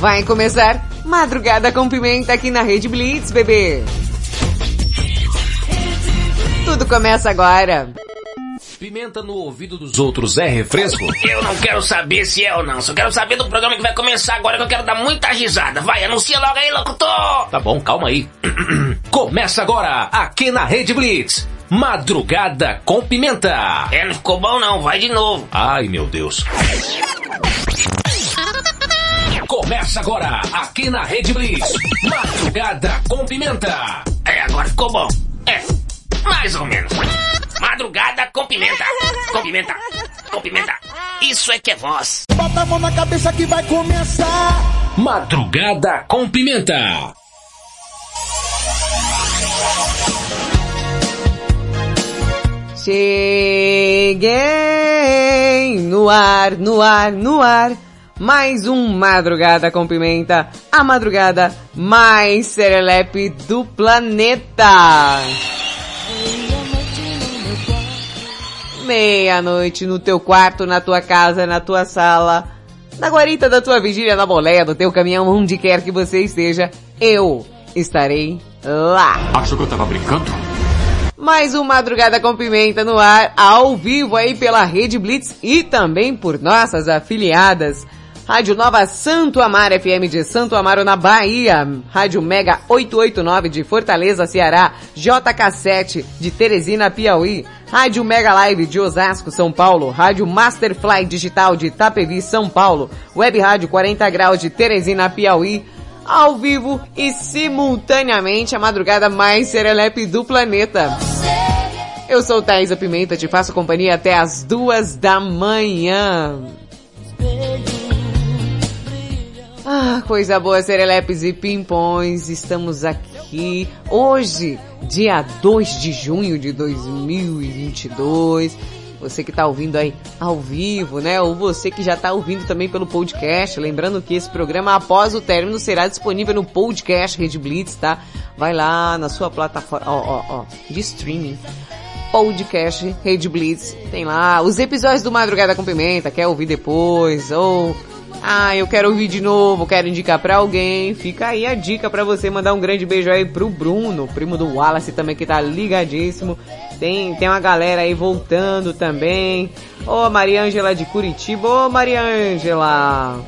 Vai começar Madrugada com Pimenta aqui na Rede Blitz, bebê. Tudo começa agora. Pimenta no ouvido dos outros é refresco? Eu não quero saber se é ou não. Só quero saber do programa que vai começar agora que eu quero dar muita risada. Vai, anuncia logo aí, locutor! Tá bom, calma aí. Começa agora, aqui na Rede Blitz. Madrugada com Pimenta. É, não ficou bom não. Vai de novo. Ai, meu Deus. Começa agora, aqui na Rede Blitz. Madrugada com Pimenta. É, agora ficou bom. É, mais ou menos. Madrugada com pimenta. Com pimenta. Com pimenta. Isso é que é voz. Bota a mão na cabeça que vai começar. Madrugada com Pimenta. Cheguei no ar, no ar, no ar. Mais um Madrugada com Pimenta, a madrugada mais serelepe do planeta. Meia-noite no teu quarto, na tua casa, na tua sala, na guarita da tua vigília, na boleia do teu caminhão, onde quer que você esteja, eu estarei lá. Achou que eu tava brincando? Mais um Madrugada com Pimenta no ar, ao vivo aí pela Rede Blitz e também por nossas afiliadas. Rádio Nova Santo Amaro FM de Santo Amaro na Bahia, Rádio Mega 889 de Fortaleza, Ceará, JK7 de Teresina, Piauí, Rádio Mega Live de Osasco, São Paulo, Rádio Masterfly Digital de Itapevi, São Paulo, Web Rádio 40 Graus de Teresina, Piauí, ao vivo e simultaneamente a madrugada mais serelepe do planeta. Eu sou Thaisa Pimenta, te faço companhia até as duas da manhã. Ah, coisa boa, serelepes e pimpões, estamos aqui hoje, dia 2 de junho de 2022. Você que está ouvindo aí ao vivo, né? Ou você que já está ouvindo também pelo podcast. Lembrando que esse programa, após o término, será disponível no podcast Rede Blitz, tá? Vai lá na sua plataforma, ó, ó, ó, de streaming. Podcast Rede Blitz. Tem lá os episódios do Madrugada com Pimenta. Quer ouvir depois? Ou ah, eu quero ouvir de novo, quero indicar pra alguém. Fica aí a dica pra você mandar um grande beijo aí pro Bruno, primo do Wallace também que tá ligadíssimo. Tem, tem uma galera aí voltando também. Ô, Mariângela de Curitiba. Ô, Mariângela.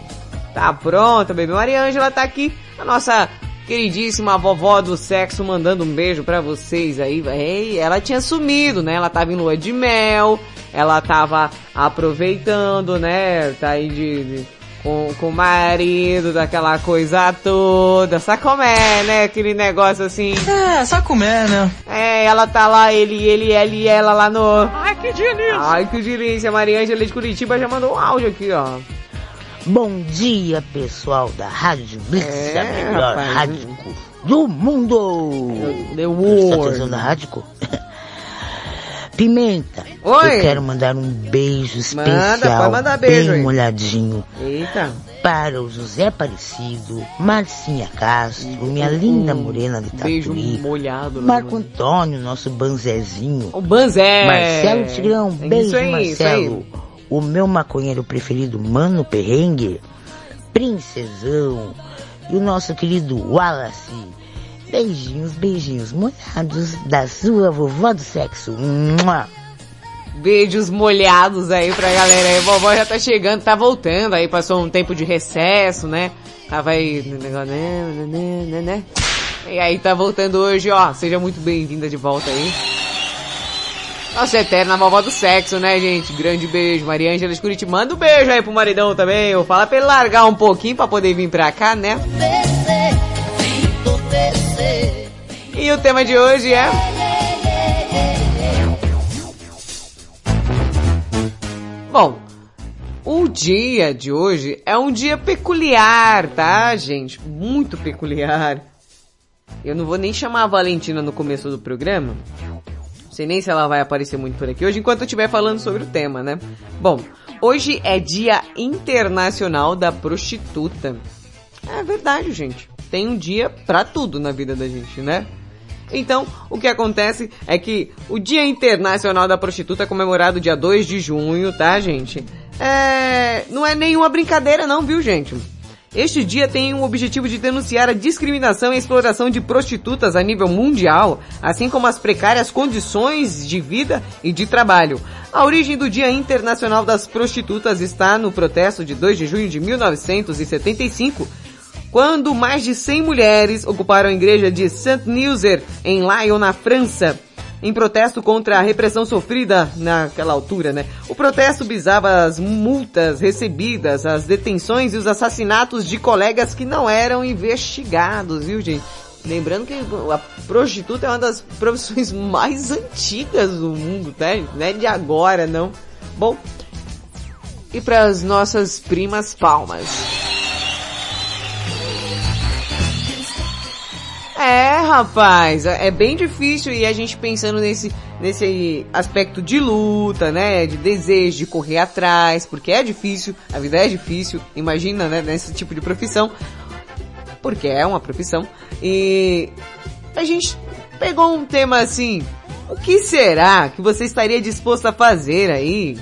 Tá pronta, bebê. Mariângela tá aqui, a nossa queridíssima vovó do sexo, mandando um beijo pra vocês aí. Ei, ela tinha sumido, né? Ela tava em lua de mel, ela tava aproveitando, né? Tá aí de, de com, com o marido, daquela coisa toda. Sabe como é, né? Aquele negócio assim. É, sabe como é, né? É, ela tá lá, ele, ele, ela e ela lá no. Ai, que delícia! Ai, que delícia. A Maria Angela de Curitiba já mandou um áudio aqui, ó. Bom dia, pessoal da Rádio Blitz, É, a melhor rapaz. rádio do mundo. The Presta War. atenção na rádio? Pimenta, Oi. eu quero mandar um beijo Manda, especial, pode mandar beijo bem molhadinho, Eita. para o José Aparecido, Marcinha Castro, minha linda morena de Beijo Tatuí, molhado. né, Marco? Antônio, nosso banzezinho, O Banzé. Marcelo Tigrão, É beijo aí. Marcelo. O meu maconheiro preferido, Mano Perrengue, Princesão e o nosso querido Wallace. Beijinhos, beijinhos molhados da sua vovó do sexo. Mua. Beijos molhados aí pra galera aí. Vovó já tá chegando, tá voltando aí, passou um tempo de recesso, né? Tava aí, no negócio, né, né, né, né, né. E aí tá voltando hoje, ó. Seja muito bem-vinda de volta aí. Nossa eterna vovó do sexo, né, gente? Grande beijo. Maria Ângela de Curitiba. Manda um beijo aí pro maridão também. Eu fala pra ele largar um pouquinho pra poder vir pra cá, né? E o tema de hoje é... Bom, o dia de hoje é um dia peculiar, tá, gente? Muito peculiar. Eu não vou nem chamar a Valentina no começo do programa. Não sei nem se ela vai aparecer muito por aqui hoje, enquanto eu estiver falando sobre o tema, né? Bom, hoje é Dia Internacional da Prostituta. É verdade, gente. Tem um dia pra tudo na vida da gente, né? Então, o que acontece é que o Dia Internacional da Prostituta é comemorado dia 2 de junho, tá, gente? É... Não é nenhuma brincadeira não, viu, gente? Este dia tem o objetivo de denunciar a discriminação e exploração de prostitutas a nível mundial, assim como as precárias condições de vida e de trabalho. A origem do Dia Internacional das Prostitutas está no protesto de 2 de junho de 1975, quando mais de 100 mulheres ocuparam a igreja de Saint-Nizer, em Lyon, na França, em protesto contra a repressão sofrida naquela altura, né? O protesto visava as multas recebidas, as detenções e os assassinatos de colegas que não eram investigados, viu gente? Lembrando que a prostituta é uma das profissões mais antigas do mundo, tá? Não é de agora, não. Bom, e para as nossas primas palmas. É, rapaz, é bem difícil e a gente pensando nesse, nesse aspecto de luta, né, de desejo, de correr atrás, porque é difícil, a vida é difícil, imagina, né, nesse tipo de profissão, porque é uma profissão, e a gente pegou um tema assim, o que será que você estaria disposto a fazer aí?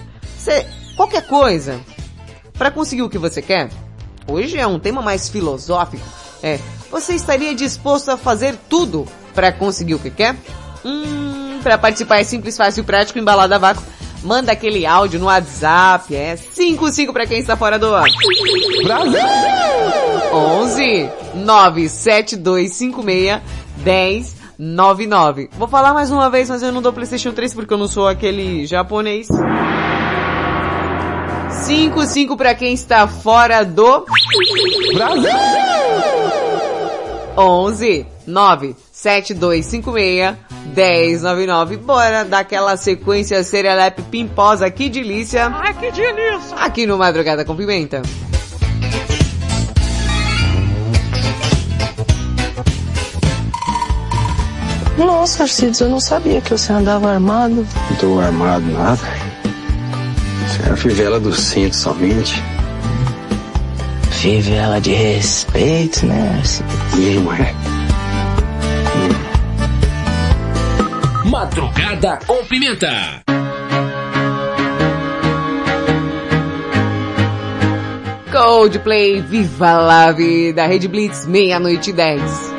Qualquer coisa, para conseguir o que você quer? Hoje é um tema mais filosófico, é, você estaria disposto a fazer tudo para conseguir o que quer? Hum, para participar é simples, fácil, prático, embalado a vácuo. Manda aquele áudio no WhatsApp, é 55 para quem está fora do ar. Brasil! 11 97256 1099. Vou falar mais uma vez, mas eu não dou PlayStation 3 porque eu não sou aquele japonês. 55 para quem está fora do Brasil! 11 9 7256 1099. Bora dar aquela sequência serelepe pimposa, que delícia. Ai, que delícia. Aqui no Madrugada com Pimenta. Nossa, Arcides, eu não sabia que você andava armado. Não tô armado nada. Isso é a fivela do cinto somente. Fivela de respeito, né, é. Madrugada com Pimenta. Coldplay, Viva la Vida, Rede Blitz, meia-noite e dez.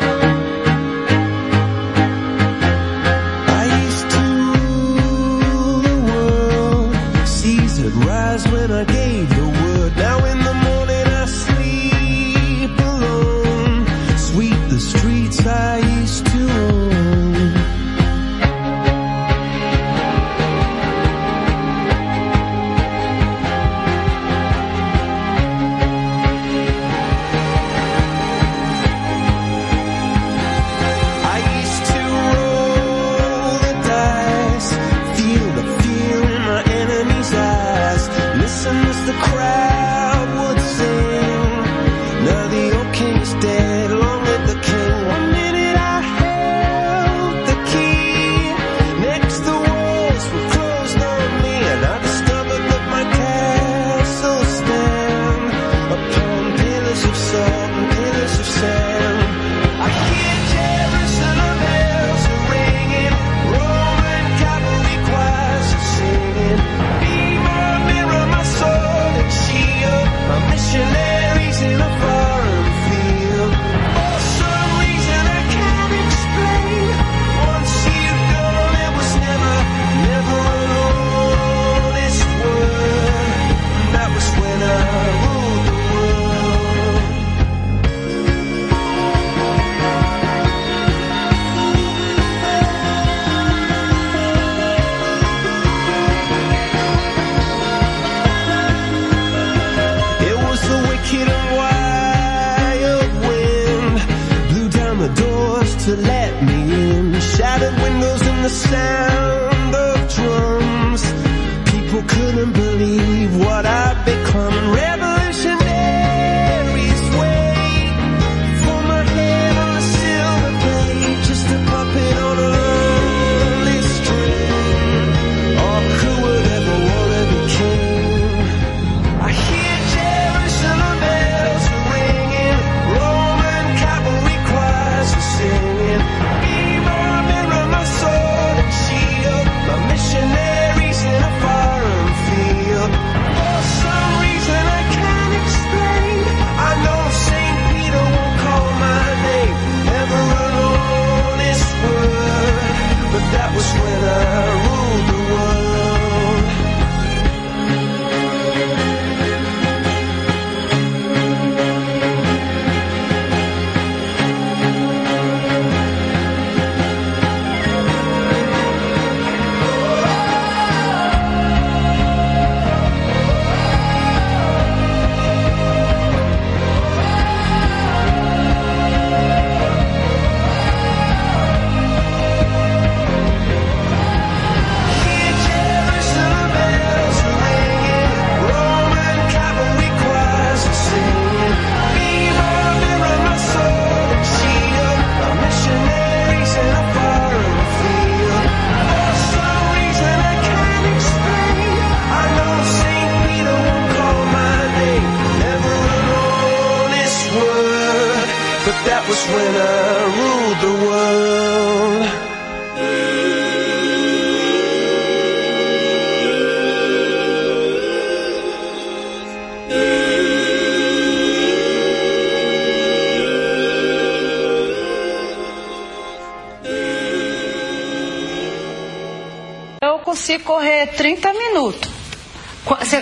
se correr 30 minutos.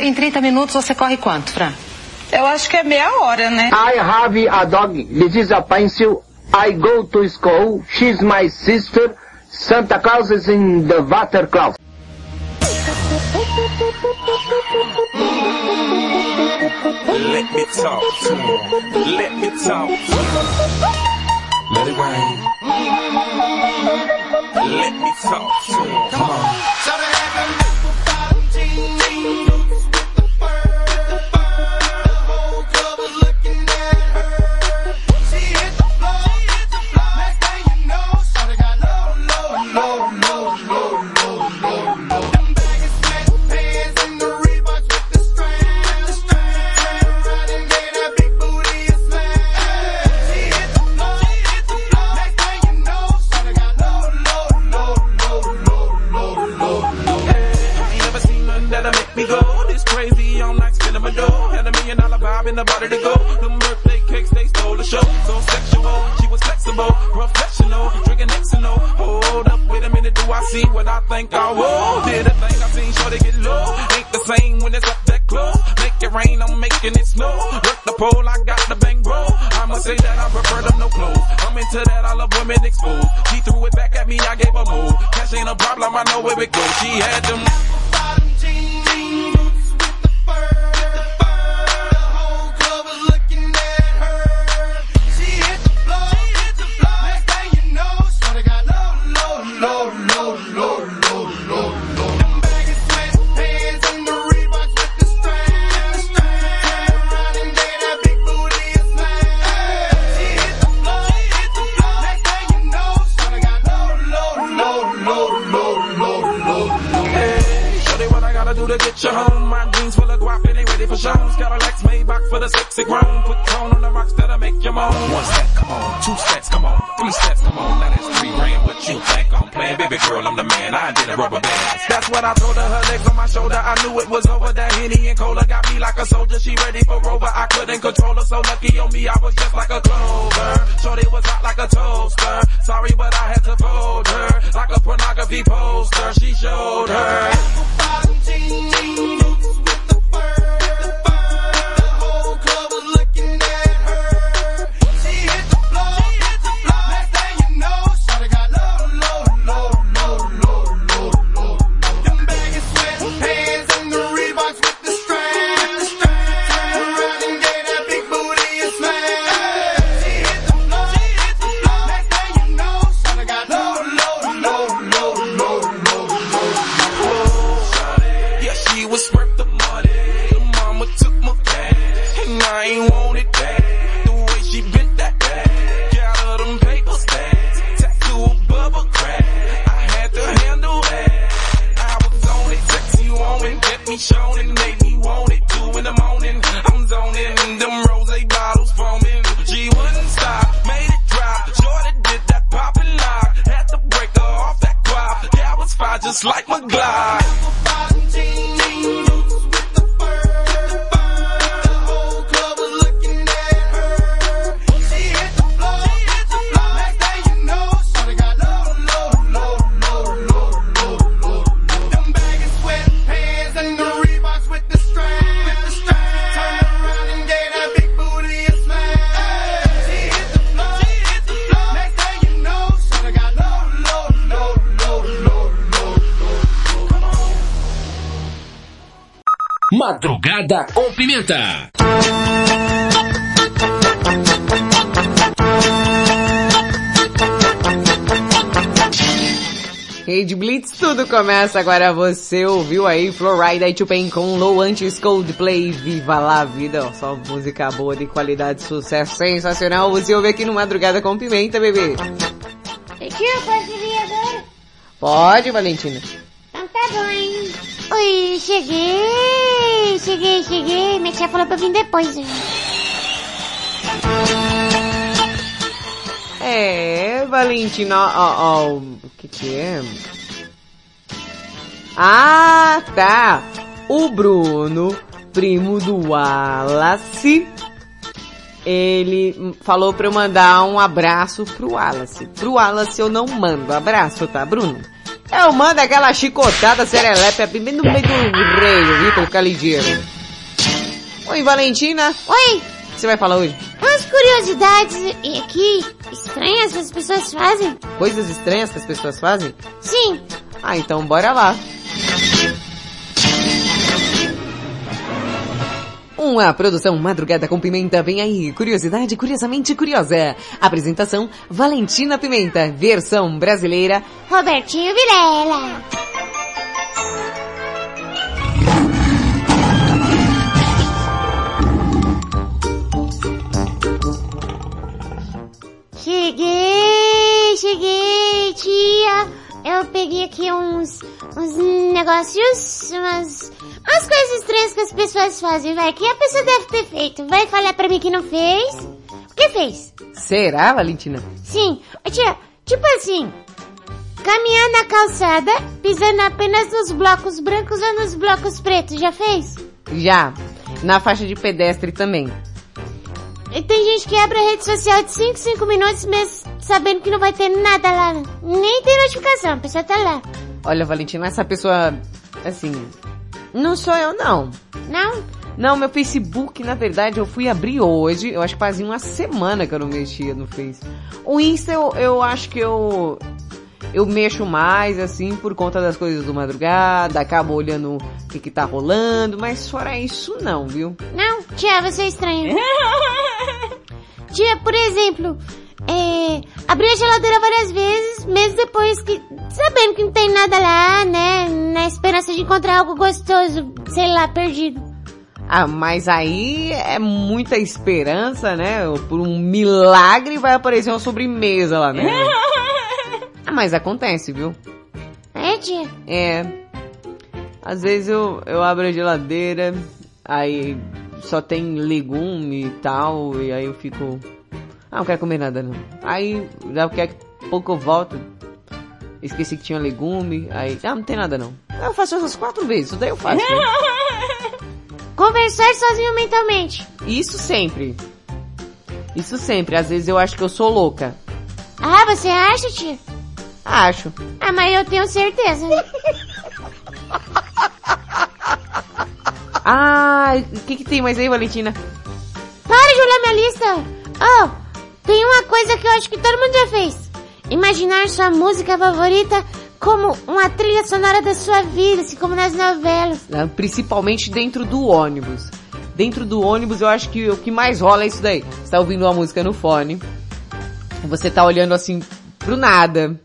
Em 30 minutos você corre quanto, Fran? Eu acho que é meia hora, né? I have a dog. This is a pencil. I go to school. She's my sister. Santa Claus is in the water closet. Let me talk to him. Let me talk to him. Let it rain. Let me talk to him. Come on. Salgada com Pimenta. Rede Blitz, tudo começa agora. Você ouviu aí Florida e Tupac com Low Antes Coldplay. Viva lá, vida! Só música boa de qualidade, sucesso sensacional. Você ouve aqui no Madrugada com Pimenta, bebê. Tio, pode vir agora? Pode, Valentina. Oi, cheguei, cheguei, cheguei. Minha tia falou pra eu vir depois. É, Valentina, ó, ó, o que que é? Ah, tá. O Bruno, primo do Wallace, ele falou pra eu mandar um abraço pro Wallace. Pro Wallace eu não mando abraço, tá, Bruno? Eu mando aquela chicotada serelepe bem no meio do reio, viu, com ligeiro. Oi, Valentina. Oi, O que você vai falar hoje? umas curiosidades aqui estranhas que as pessoas fazem. Coisas estranhas que as pessoas fazem? Sim, Ah, então bora lá. Uma produção Madrugada com Pimenta vem aí. Curiosidade curiosamente curiosa. Apresentação Valentina Pimenta. Versão brasileira. Robertinho Vilela. Cheguei, cheguei, tia. Eu peguei aqui uns, uns negócios, umas, umas coisas estranhas que as pessoas fazem, vai. Que a pessoa deve ter feito. Vai falar pra mim que não fez. O que fez? Será, Valentina? Sim. Ô, tia, tipo assim, caminhar na calçada, pisando apenas nos blocos brancos ou nos blocos pretos, já fez? Já. Na faixa de pedestre também. E tem gente que abre a rede social de 5, 5 minutos, mesmo sabendo que não vai ter nada lá. Nem tem notificação, a pessoa tá lá. Olha, Valentina, essa pessoa, assim, não sou eu não. Não? Não, meu Facebook, na verdade, eu fui abrir hoje. Eu acho que fazia uma semana que eu não mexia no Face. O Insta, eu, eu acho que eu, eu mexo mais, assim, por conta das coisas do madrugada, acabo olhando o que que tá rolando, mas fora isso não, viu? Não? Tia, você é estranha. tia, por exemplo, é, abri a geladeira várias vezes, mesmo depois que, sabendo que não tem nada lá, né, na esperança de encontrar algo gostoso, sei lá, perdido. Ah, mas aí é muita esperança, né? Por um milagre vai aparecer uma sobremesa lá, né? mas acontece, viu? É, tia? É. Às vezes eu, eu abro a geladeira, aí só tem legume e tal, e aí eu fico. Ah, não quero comer nada não. Aí, daqui a pouco eu volto. Esqueci que tinha legume, aí. Ah, não tem nada não. Eu faço essas quatro vezes, isso daí eu faço. né? Conversar sozinho mentalmente. Isso sempre. Isso sempre. Às vezes eu acho que eu sou louca. Ah, você acha, tia? Acho. Ah, mas eu tenho certeza. Ah, o que que tem mais aí, Valentina? Para de olhar minha lista. Oh, tem uma coisa que eu acho que todo mundo já fez. Imaginar sua música favorita como uma trilha sonora da sua vida, assim como nas novelas. Ah, Principalmente dentro do ônibus. Dentro do ônibus eu acho que o que mais rola é isso daí. Você tá ouvindo uma música no fone. Você tá olhando assim pro nada.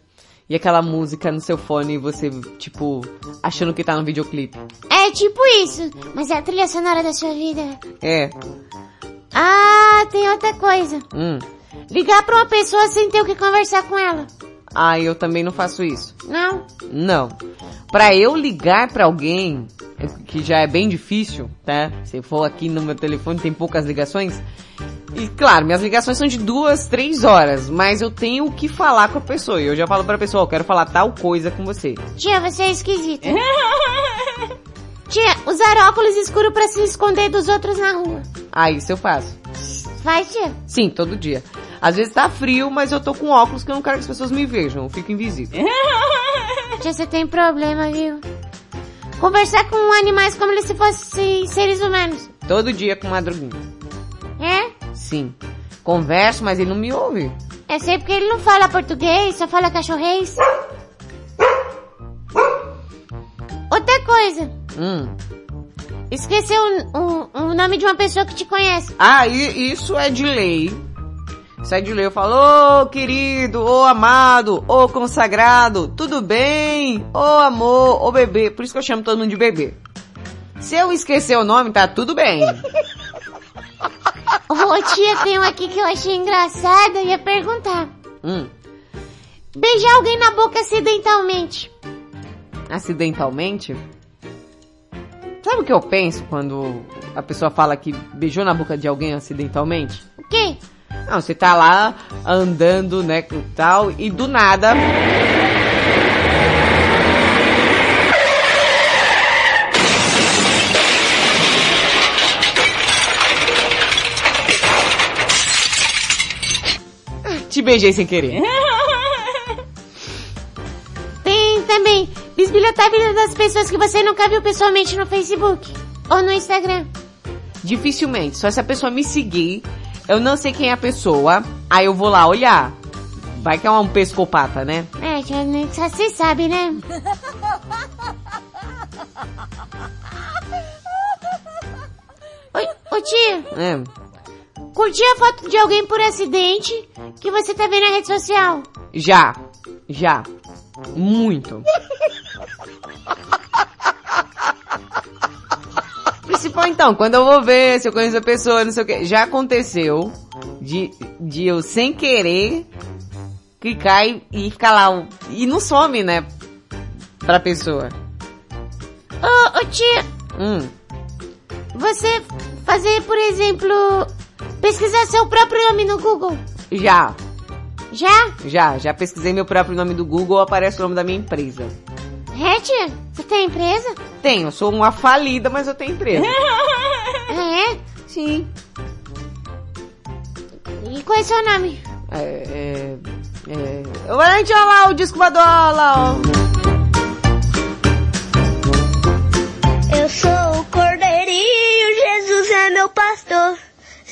E aquela música no seu fone e você, tipo, achando que tá no videoclipe. É tipo isso, mas é a trilha sonora da sua vida. É. Ah, tem outra coisa. Hum. Ligar pra uma pessoa sem ter o que conversar com ela. Ah, eu também não faço isso. Não? Não. Pra eu ligar pra alguém, é- que já é bem difícil, tá? Se for aqui no meu telefone tem poucas ligações. E claro, minhas ligações são de duas, três horas, mas eu tenho o que falar com a pessoa. E eu já falo pra pessoa, eu quero falar tal coisa com você. Tia, você é esquisita. tia, usar óculos escuros pra se esconder dos outros na rua. Ah, isso eu faço. Vai, tia. Sim, todo dia. Às vezes tá frio, mas eu tô com óculos que eu não quero que as pessoas me vejam, eu fico invisível. Tia, você tem problema, viu? Conversar com animais como se fossem seres humanos. Todo dia com madruguinha. É? Sim. Converso, mas ele não me ouve. Eu sei porque ele não fala português, só fala cachorrês. Outra coisa. Hum. Esqueceu o, o- o nome de uma pessoa que te conhece. Ah, e isso é de lei. É de lei. Eu falo, ô querido, ô amado, ô consagrado, tudo bem? Ô amor, ô bebê. Por isso que eu chamo todo mundo de bebê. Se eu esquecer o nome, tá tudo bem. Ô tia, tem um aqui que eu achei engraçado e ia perguntar. Hum. Beijar alguém na boca acidentalmente. Acidentalmente? Sabe o que eu penso quando a pessoa fala que beijou na boca de alguém acidentalmente? O quê? Não, você tá lá andando, né, e tal, e do nada... Te beijei sem querer. Tem também bisbilhotar a vida das pessoas que você nunca viu pessoalmente no Facebook ou no Instagram. Dificilmente. Só se a pessoa me seguir, eu não sei quem é a pessoa, aí eu vou lá olhar. Vai que é um pescopata, né? É, já você sabe, né? Oi, ô tia, É. curti a foto de alguém por acidente que você tá vendo na rede social. Já. Já. Muito. Principal então, quando eu vou ver se eu conheço a pessoa, não sei o que. Já aconteceu de, de eu sem querer clicar e, e ficar lá. E não some, né? Pra pessoa. Ô, ô tia, Hum. você fazer, por exemplo, pesquisar seu próprio nome no Google. Já. Já? Já. Já pesquisei meu próprio nome do Google, aparece o nome da minha empresa. Tia? Você tem empresa? Tenho, eu sou uma falida, mas eu tenho empresa. Ah, é? Sim. E qual é o seu nome? É, é, é... Olha olha lá o disco voador, olha lá, ó. Eu sou o cordeirinho, Jesus é meu pastor.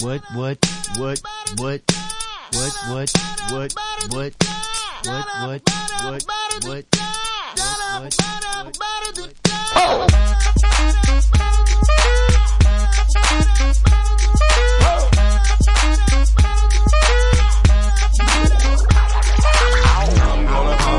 what, what, what, what, what, what, what, what, what, what, what, what, I'm gonna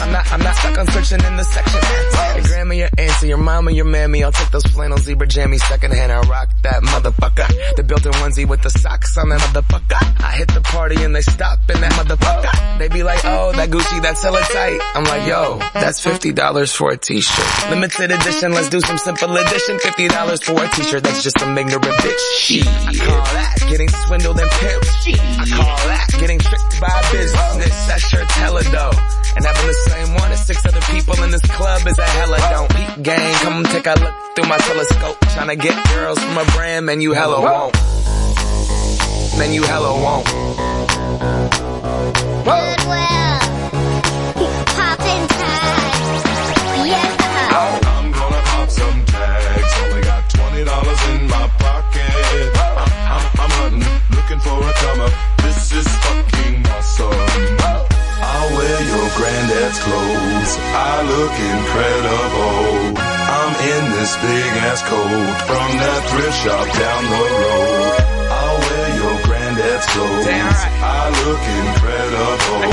I'm not, I'm not stuck on searching in the section. Your grandma, your auntie, your mama, your mammy. I'll take those flannel zebra jammies secondhand and rock that motherfucker. The built-in onesie with the socks on that motherfucker. I hit the party and they stop in that motherfucker. They be like, oh, that Gucci, that's hella tight. I'm like, yo, that's $50 for a t-shirt. Limited edition, let's do some simple edition. $50 for a t-shirt, that's just some ignorant bitch. Shit. I call that getting swindled and pimped. I call that getting tricked by business. That shirt's hella dough. And having the same one as six other people in this club is a hella don't eat gang. Come take a look through my telescope. Trying to get girls from a brand, man, you hella won't. Man, you hella won't. Goodwill. Granddad's clothes. I look incredible. I'm in this big ass coat from that thrift shop down the road. I'll wear your granddad's clothes. I look incredible.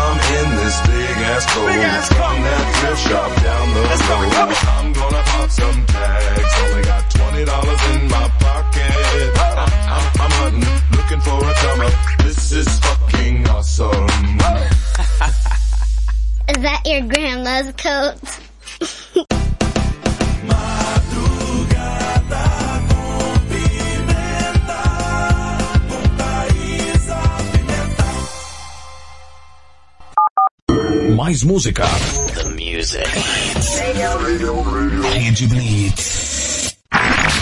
I'm in this big ass coat from that thrift shop down the road. I'm gonna pop some tags. Only got twenty dollars in my pocket. I'm, I'm, I'm hunting, looking for a come up. This is fucking awesome. Is that your grandma's coat? Mais música. The music. Rede Blitz.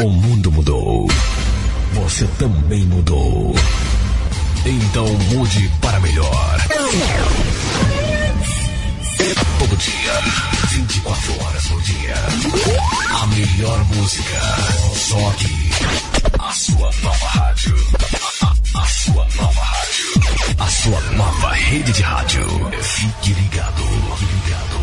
O mundo mudou. Você também mudou. Então mude para melhor. Todo dia, 24 horas por dia. A melhor música. Só aqui. A sua nova rádio. A, sua nova rádio. A sua nova rede de rádio. Fique ligado. Fique ligado.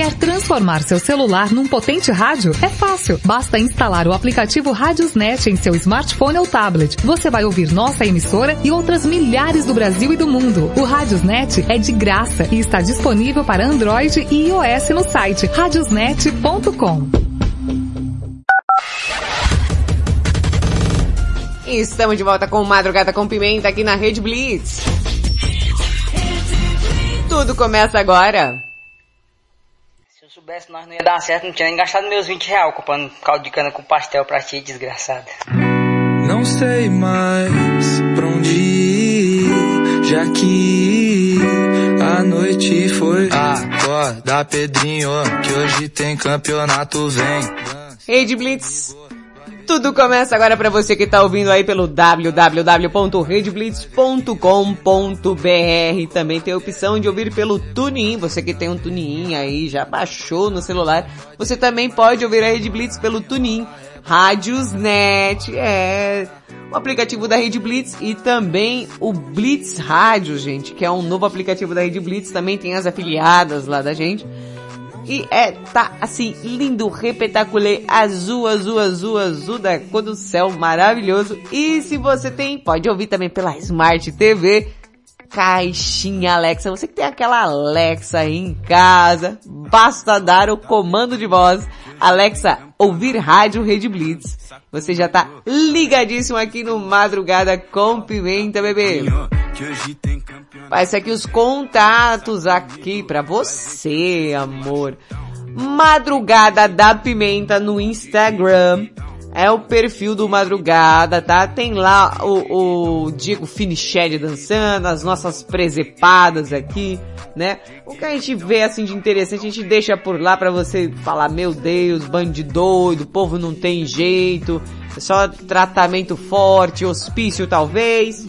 Quer transformar seu celular num potente rádio? É fácil. Basta instalar o aplicativo Radiosnet em seu smartphone ou tablet. Você vai ouvir nossa emissora e outras milhares do Brasil e do mundo. O Radiosnet é de graça e está disponível para Android e iOS no site radiosnet.com. Estamos de volta com Madrugada com Pimenta aqui na Rede Blitz. Tudo começa agora. Soubesse nós não ia dar certo, não tinha nem gastado meus 20 reais comprando caldo de cana com pastel pra ti, desgraçada. Não sei mais pra onde ir, já que a noite foi. Acorda, Pedrinho, que hoje tem campeonato, vem. Rede Blitz. Tudo começa agora para você que tá ouvindo aí pelo www.redblitz.com.br. Também tem a opção de ouvir pelo TuneIn. Você que tem um TuneIn aí, já baixou no celular. Você também pode ouvir a Rede Blitz pelo TuneIn. Rádiosnet, é o aplicativo da Rede Blitz e também o Blitz Rádio, gente, que é um novo aplicativo da Rede Blitz. Também tem as afiliadas lá da gente. E é, tá assim, lindo, repetaculê, azul, azul, azul, azul da cor do céu, maravilhoso. E se você tem, pode ouvir também pela Smart TV, caixinha Alexa. Você que tem aquela Alexa aí em casa, basta dar o comando de voz. Alexa, ouvir rádio Rede Blitz. Você já tá ligadíssimo aqui no Madrugada com Pimenta, bebê. Vai aqui os contatos aqui pra você, amor. Madrugada da Pimenta no Instagram. É o perfil do Madrugada, tá? Tem lá o, o Diego Finichelli dançando, as nossas presepadas aqui, né? O que a gente vê assim de interessante, a gente deixa por lá pra você falar, meu Deus, bando de doido, o povo não tem jeito, é só tratamento forte, hospício talvez.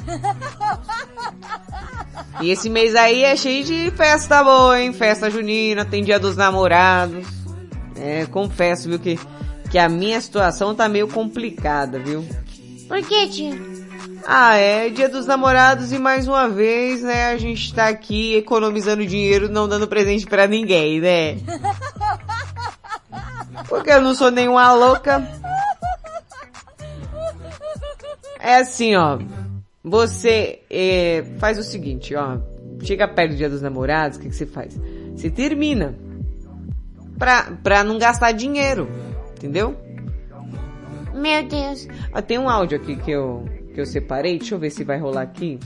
E esse mês aí é cheio de festa boa, hein? Festa junina, tem dia dos namorados. É, confesso, viu, que, que a minha situação tá meio complicada, viu? Por que, tia? Ah, é dia dos namorados e mais uma vez, né, a gente tá aqui economizando dinheiro, não dando presente pra ninguém, né? Porque eu não sou nenhuma louca. É assim, ó. Você é, faz o seguinte, ó. Chega perto do dia dos namorados, o que, que você faz? Você termina. Pra, pra não gastar dinheiro. Entendeu? Meu Deus. Ah, tem um áudio aqui que eu, que eu separei. Deixa eu ver se vai rolar aqui.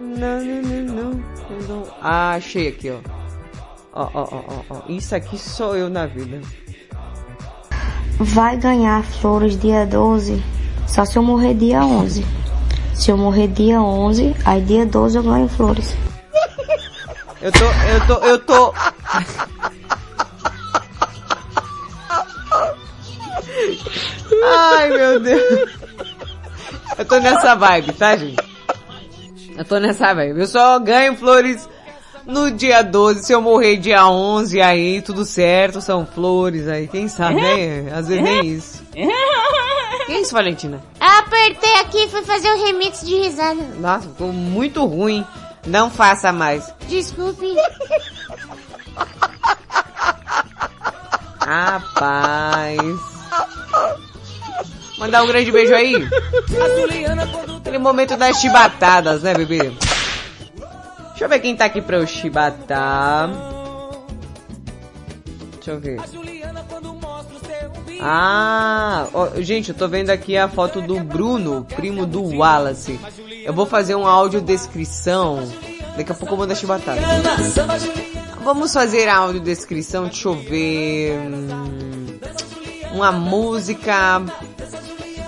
Não, não, não, não. não. Ah, achei aqui, ó. Ó, ó, ó, ó, ó. Isso aqui sou eu na vida. Vai ganhar flores dia 12, só se eu morrer dia 11. Se eu morrer dia 11, aí dia 12 eu ganho flores. Eu tô, eu tô, eu tô. Ai, meu Deus. Eu tô nessa vibe, tá, gente? Eu tô nessa vibe. Eu só ganho flores no dia 12. Se eu morrer dia 11, aí tudo certo, são flores aí. Quem sabe, né? Às vezes nem isso. Que isso, Valentina? Apertei aqui e fui fazer o remix de risada. Nossa, ficou muito ruim. Não faça mais. Desculpe. Rapaz. Mandar um grande beijo aí. Aquele momento das chibatadas, né, bebê? Deixa eu ver quem tá aqui pra eu chibatar. Deixa eu ver. Ah, ó, gente, eu tô vendo aqui a foto do Bruno, primo do Wallace. Eu vou fazer um áudio descrição. Daqui a pouco eu vou dar chibatada. Vamos fazer a áudio descrição, deixa eu ver. hum, Uma música.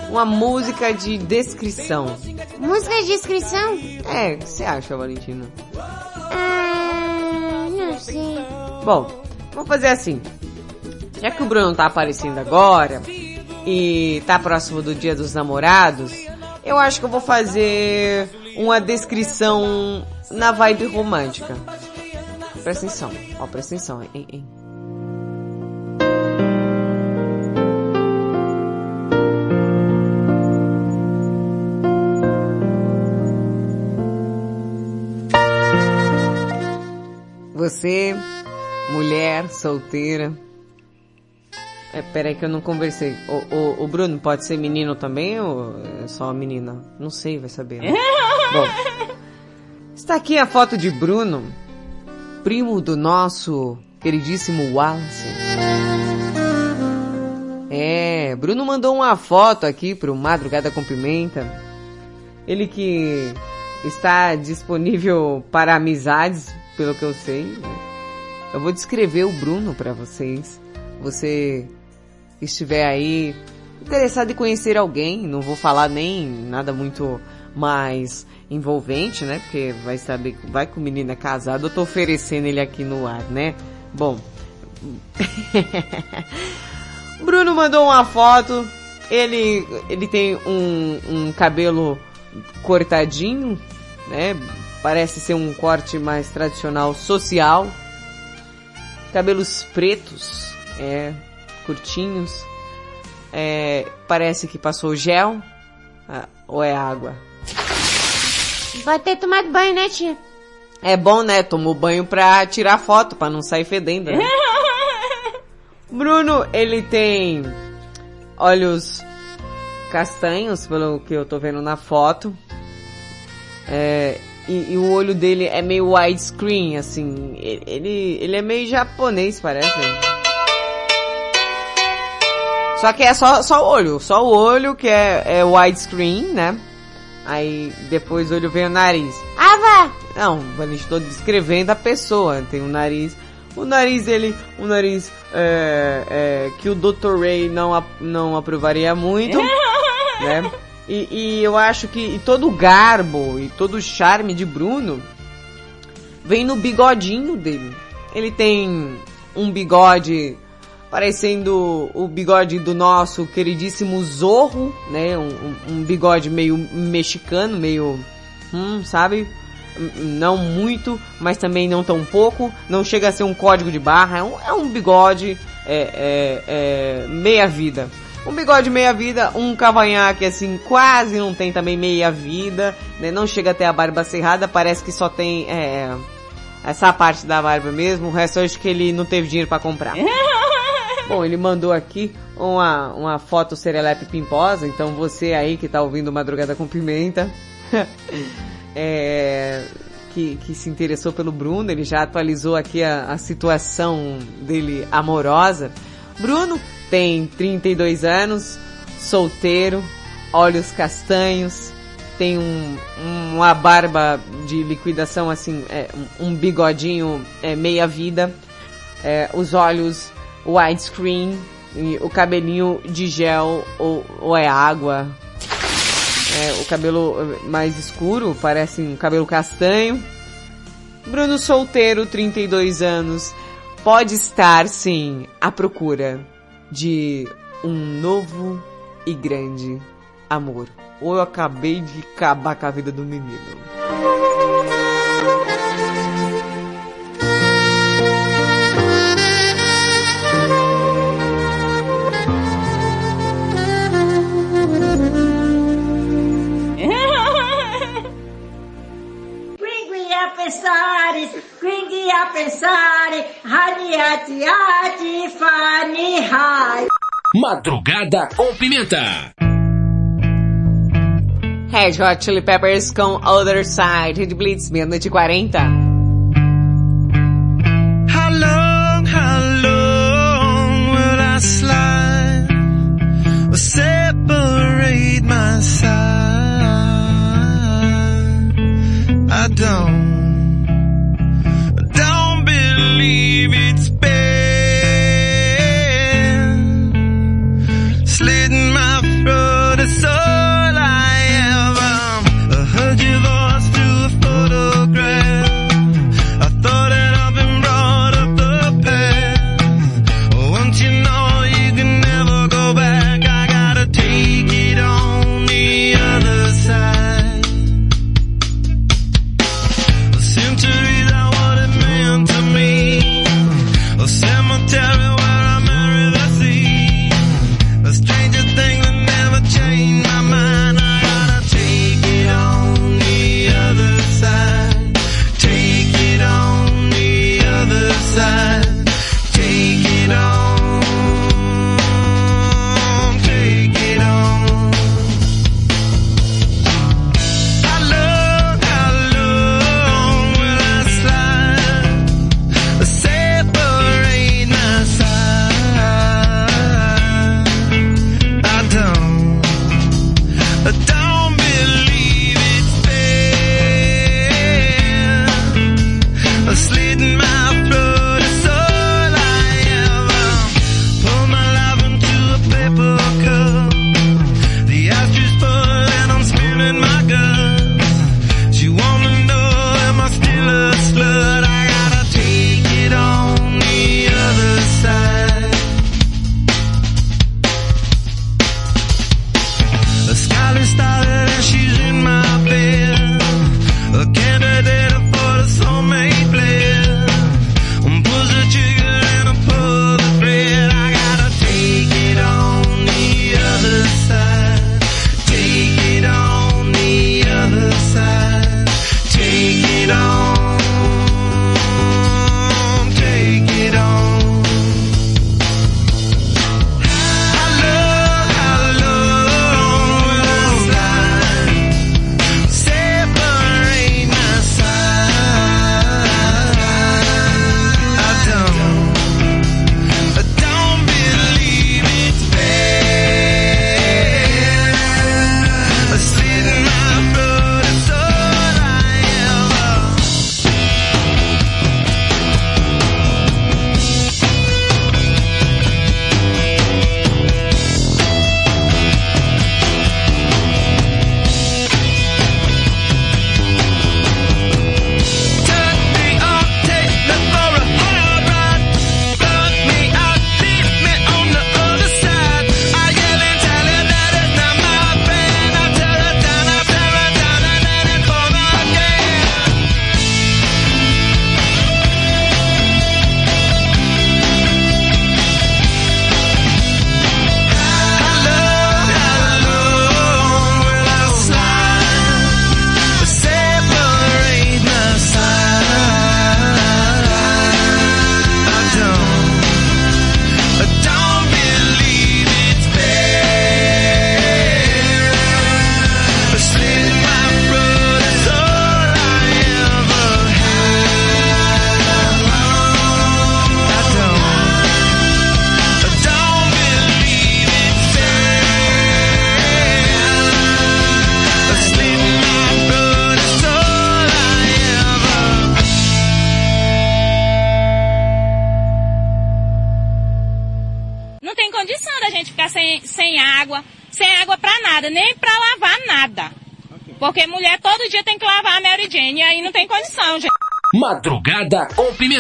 Uma música de descrição. Música de descrição? É, o que você acha, Valentina? Ah, não sei. Bom, vamos fazer assim. Já que o Bruno tá aparecendo agora e tá próximo do dia dos namorados, eu acho que eu vou fazer uma descrição na vibe romântica. Presta atenção, ó, presta atenção, hein, hein. Você, mulher, solteira. É, peraí que eu não conversei. O, o, o Bruno pode ser menino também ou é só menina? Não sei, vai saber. Né? Bom, está aqui a foto de Bruno, primo do nosso queridíssimo Wallace. É, Bruno mandou uma foto aqui pro Madrugada com Pimenta. Ele que está disponível para amizades, pelo que eu sei. né? Eu vou descrever o Bruno para vocês. Você estiver aí interessado em conhecer alguém, não vou falar nem nada muito mais envolvente, né? Porque vai saber, vai que o menino é casado, eu tô oferecendo ele aqui no ar, né? Bom. Bruno mandou uma foto, ele, ele tem um, um cabelo cortadinho, né? Parece ser um corte mais tradicional social. Cabelos pretos, é, curtinhos. É, parece que passou gel. ah, ou é água? Vai ter tomado banho, né, tia? É bom, né? Tomou banho pra tirar foto, pra não sair fedendo, né? Bruno, ele tem olhos castanhos, pelo que eu tô vendo na foto. É, e, e o olho dele é meio widescreen, assim. Ele, ele, ele é meio japonês, parece. Só que é só, só o olho. Só o olho que é, é widescreen, né? Aí depois o olho vem o nariz. Ava! Não, eu estou descrevendo a pessoa. Tem o nariz. O nariz dele, o nariz é, é, que o Dr. Ray não, não aprovaria muito, né? E, e eu acho que todo o garbo e todo o charme de Bruno vem no bigodinho dele. Ele tem um bigode parecendo o bigode do nosso queridíssimo Zorro, né? Um, um- um bigode meio mexicano, meio, hum, sabe? não muito, mas também não tão pouco. Não chega a ser um código de barra, é um, é um bigode é, é, é, meia vida. Um bigode meia vida, um cavanhaque assim, quase não tem também meia vida, né? Não chega até a barba cerrada, parece que só tem é, essa parte da barba mesmo, o resto eu acho que ele não teve dinheiro para comprar. Bom, ele mandou aqui uma, uma foto serelepe pimposa, então você aí que tá ouvindo Madrugada com Pimenta, é, que, que se interessou pelo Bruno, ele já atualizou aqui a, a situação dele amorosa. Bruno tem 32 anos, solteiro, olhos castanhos, tem um, uma barba de liquidação assim, é, um bigodinho é, meia vida, é, os olhos widescreen, e o cabelinho de gel ou, ou é água. É, o cabelo mais escuro, parece um cabelo castanho. Bruno solteiro, 32 anos, pode estar sim à procura de um novo e grande amor. Ou eu acabei de acabar com a vida do menino. Pensare, quindi a pensare, radiati, ati, fani, hai. Madrugada com Pimenta. Red Hot Chili Peppers com Other Side, Red Blitz, meia-noite e 40. How long, how long will I slide or separate my side? I don't, leave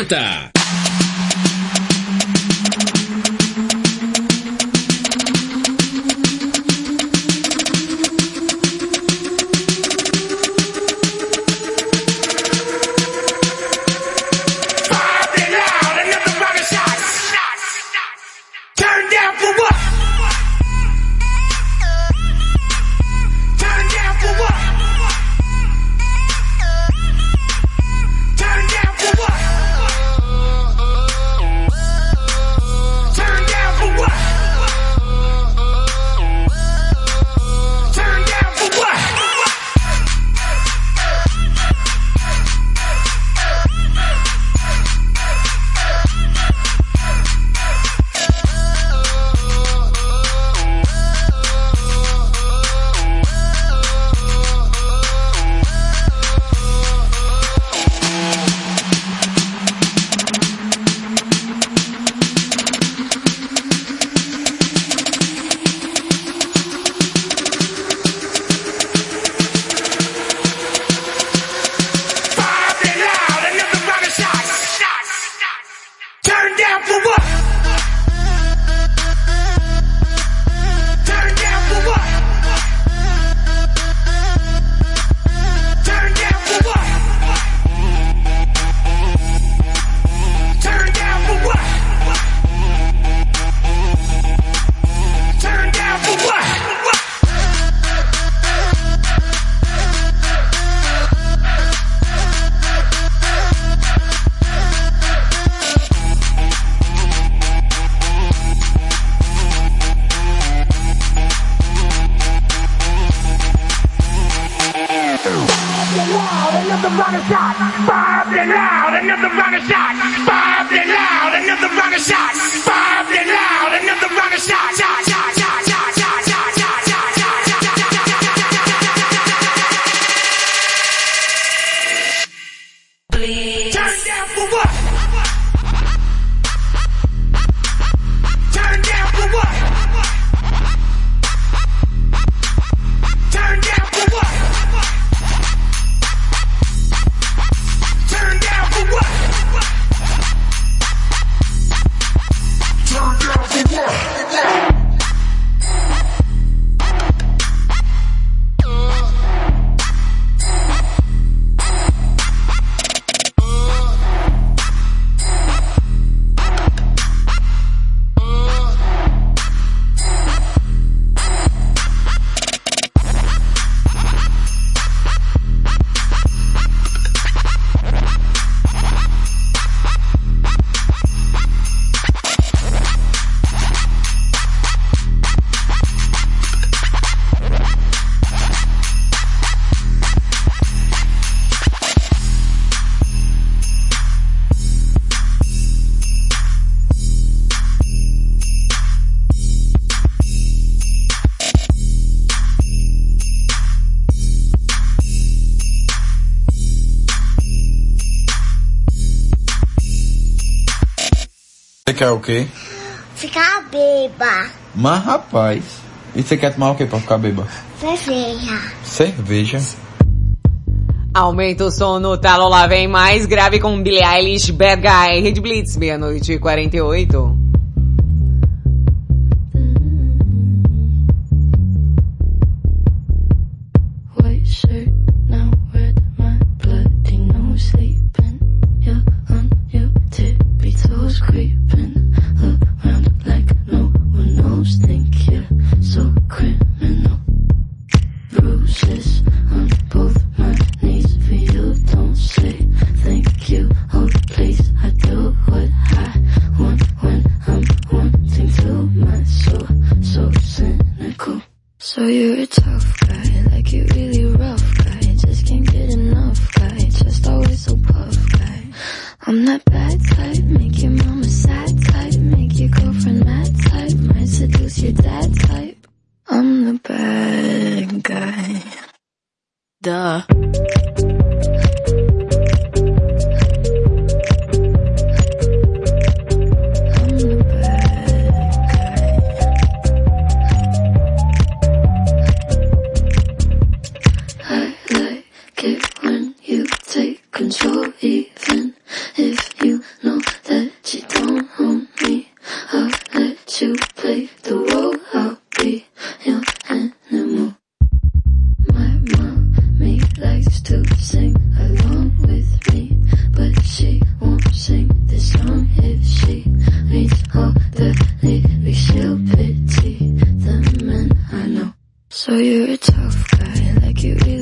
80. Quer o quê? Ficar beba. Mas rapaz, e você quer tomar o quê pra ficar beba? Cerveja. Cerveja? Aumenta o som no talo, tá, lá vem mais grave com Billie Eilish, Bad Guy, Red Blitz, meia-noite e 48. executed.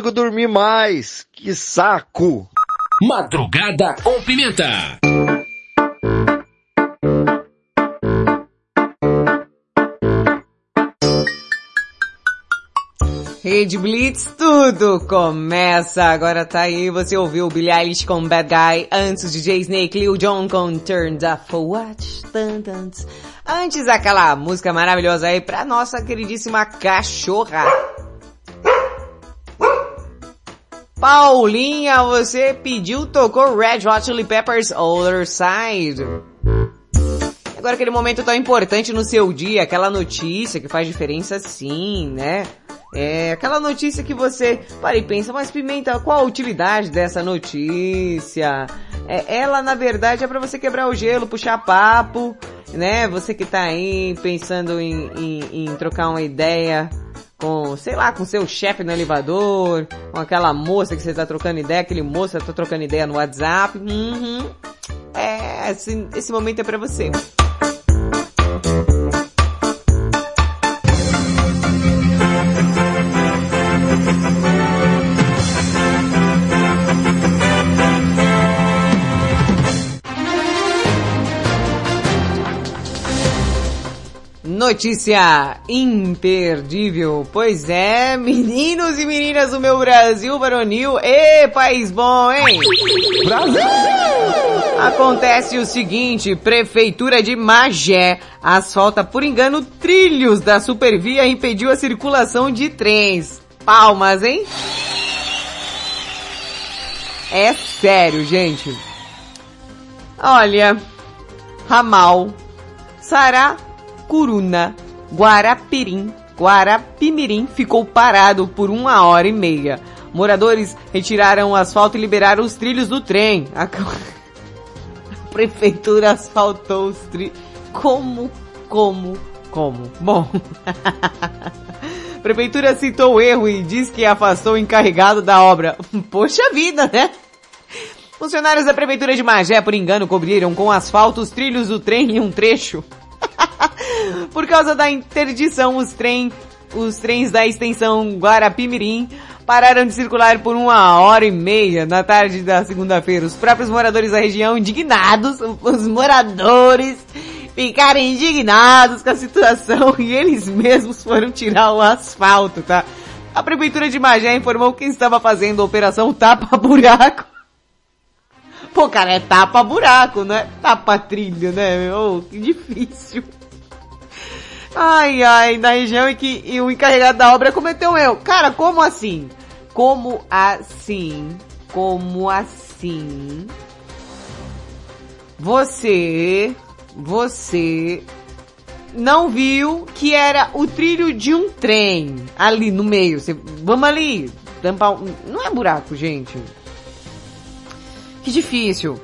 Consigo dormir mais. Que saco. Madrugada com pimenta. Rede Blitz, tudo começa. Agora tá aí, você ouviu Billie Eilish com Bad Guy, antes o DJ Snake, Lil Jon com Turned Up for Watch. Tan, tan, tss. Antes aquela música maravilhosa aí pra nossa queridíssima cachorra. Paulinha, você pediu, tocou Red Hot Chili Peppers Other Side. Agora aquele momento tão importante no seu dia, aquela notícia que faz diferença sim, né? É aquela notícia que você para e pensa, mas Pimenta, qual a utilidade dessa notícia? É, ela na verdade é para você quebrar o gelo, puxar papo, né? Você que tá aí pensando em, em, em trocar uma ideia com, sei lá, com seu chefe no elevador, com aquela moça que você tá trocando ideia, aquele moço que tá trocando ideia no WhatsApp. Uhum. É, esse, esse momento é para você. Notícia imperdível. Pois é, meninos e meninas do meu Brasil varonil. Ê, país bom, hein? Brasil! Acontece o seguinte, Prefeitura de Magé asfalta por engano trilhos da supervia e impediu a circulação de trens. Palmas, hein? É sério, gente. Olha, ramal, Sará Curuna, Guarapirim, Guarapimirim ficou parado por uma hora e meia. Moradores retiraram o asfalto e liberaram os trilhos do trem. A, a prefeitura asfaltou os trilhos. Como, como, como? Bom. prefeitura citou o erro e diz que afastou o encarregado da obra. Poxa vida, né? Funcionários da prefeitura de Magé, por engano, cobriram com asfalto os trilhos do trem em um trecho. Por causa da interdição, os, trem, os trens da extensão Guarapimirim pararam de circular por uma hora e meia na tarde da segunda-feira. Os próprios moradores da região, indignados, os moradores ficaram indignados com a situação e eles mesmos foram tirar o asfalto, tá? A prefeitura de Magé informou que estava fazendo a operação tapa-buraco. Pô, cara, é tapa-buraco, não é tapa-trilho, né? Oh, que difícil. Ai, ai, na região em que o encarregado da obra cometeu um erro. Cara, como assim? Como assim? Como assim? Você, você não viu que era o trilho de um trem ali no meio. Você, vamos ali, tampar, não é buraco, gente. Que difícil.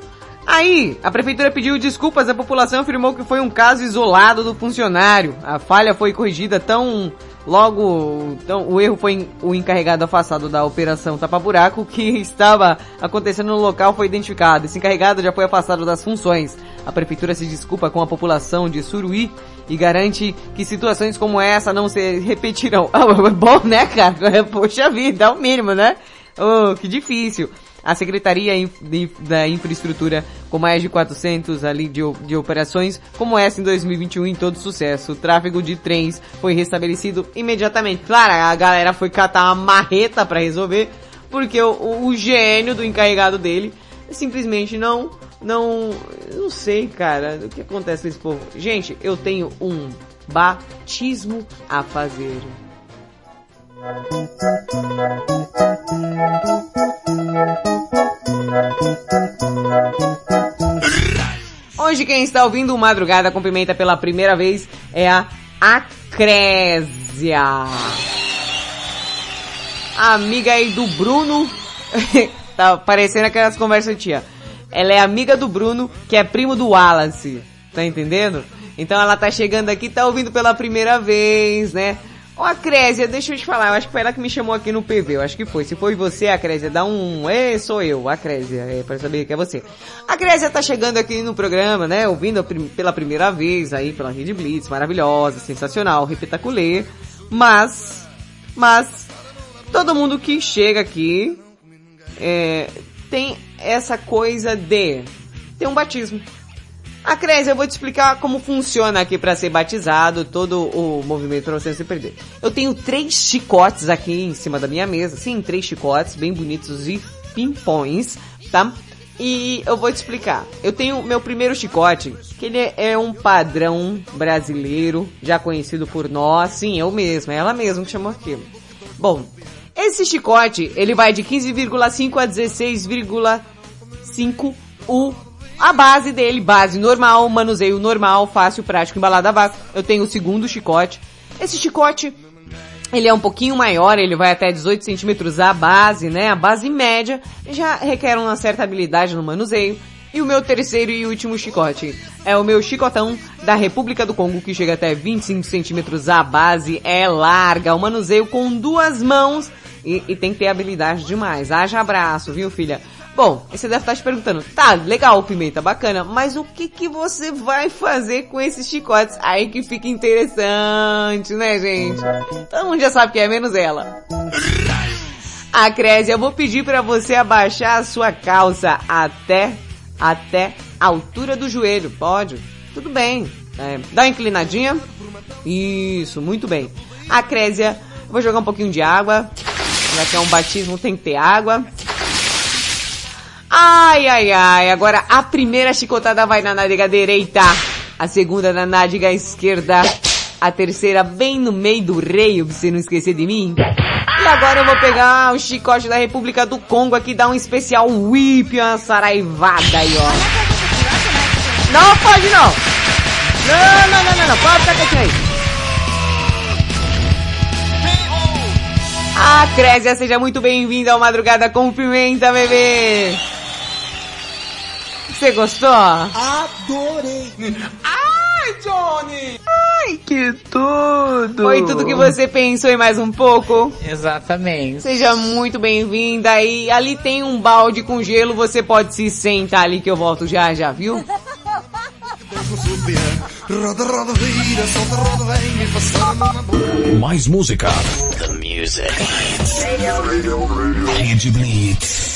Aí, a prefeitura pediu desculpas à população afirmou que foi um caso isolado do funcionário. A falha foi corrigida tão logo, tão, o erro foi o encarregado afastado da operação Tapa Buraco que estava acontecendo no local foi identificado. Esse encarregado já foi afastado das funções. A prefeitura se desculpa com a população de Suruí e garante que situações como essa não se repetirão. Ah, bom, né, cara? Poxa vida, é o mínimo, né? Oh, que difícil. A Secretaria da Infraestrutura, com mais de 400 ali de, de operações, como essa em 2021 em todo sucesso. O tráfego de trens foi restabelecido imediatamente. Claro, a galera foi catar uma marreta para resolver, porque o, o- o gênio do encarregado dele simplesmente não, não, não sei, cara, o que acontece com esse povo. Gente, eu tenho um batismo a fazer. Hoje quem está ouvindo Madrugada com Pimenta pela primeira vez é a Acrésia. Amiga aí do Bruno. Tá parecendo aquelas conversas tinha. Ela é amiga do Bruno, que é primo do Wallace. Tá entendendo? Então ela tá chegando aqui, tá ouvindo pela primeira vez, né? Ó, a Crésia, deixa eu te falar, eu acho que foi ela que me chamou aqui no PV, eu acho que foi. Se foi você, a Crésia, dá um, é, sou eu, a Crésia, é, pra saber que é você. A Crésia tá chegando aqui no programa, né, ouvindo prim- pela primeira vez aí pela Rede Blitz, maravilhosa, sensacional, repetaculê, mas, mas, todo mundo que chega aqui, é, tem essa coisa de ter um batismo. A Cres, eu vou te explicar como funciona aqui para ser batizado, todo o movimento para você não se perder. Eu tenho três chicotes aqui em cima da minha mesa, sim, três chicotes bem bonitos e pimpões, tá? E eu vou te explicar. Eu tenho meu primeiro chicote, que ele é um padrão brasileiro, já conhecido por nós, sim, eu mesmo, é ela mesma que chamou aquilo. Bom, esse chicote, ele vai de 15,5 a 16,5 o a base dele, base normal, manuseio normal, fácil, prático, embalado a vácuo. Eu tenho o segundo chicote. Esse chicote, ele é um pouquinho maior, ele vai até 18 centímetros a base, né? A base média já requer uma certa habilidade no manuseio. E o meu terceiro e último chicote é o meu chicotão da República do Congo, que chega até 25 centímetros a base, é larga, o manuseio com duas mãos e, e tem que ter habilidade demais. Haja abraço, viu filha? Bom, você deve estar se perguntando, tá, legal, Pimenta, bacana, mas o que que você vai fazer com esses chicotes? Aí que fica interessante, né, gente? Todo mundo já sabe que é, menos ela. A Crésia, eu vou pedir para você abaixar a sua calça até, até a altura do joelho, pode? Tudo bem. É, dá uma inclinadinha. Isso, muito bem. A Crésia, eu vou jogar um pouquinho de água. Já que é um batismo, tem que ter água. Ai, ai, ai. Agora a primeira chicotada vai na nádega direita. A segunda na nádega esquerda. A terceira bem no meio do reio, pra você não esquecer de mim. E agora eu vou pegar o chicote da República do Congo aqui, dar um especial whip, uma saraivada aí, ó. Não pode não. Não, não, não, não, não. Pode ficar quietinho aí. Ah, Crésia, seja muito bem-vinda ao Madrugada com Pimenta, bebê. Você gostou? Adorei! Ai, Johnny! Ai, que tudo! Foi tudo que você pensou e mais um pouco? Exatamente. Seja muito bem-vinda e ali tem um balde com gelo, você pode se sentar ali que eu volto já, já, viu? Mais música. The music. Rede Blitz.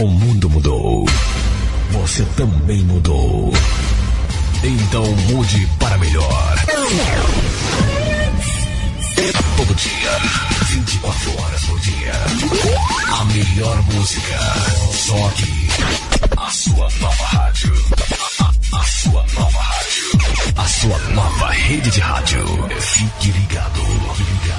O mundo mudou. Você também mudou. Então mude para melhor. Todo dia, 24 horas por dia. A melhor música. Só aqui. A sua nova rádio. A, sua nova rádio. A sua nova rede de rádio. Fique ligado. Fique ligado.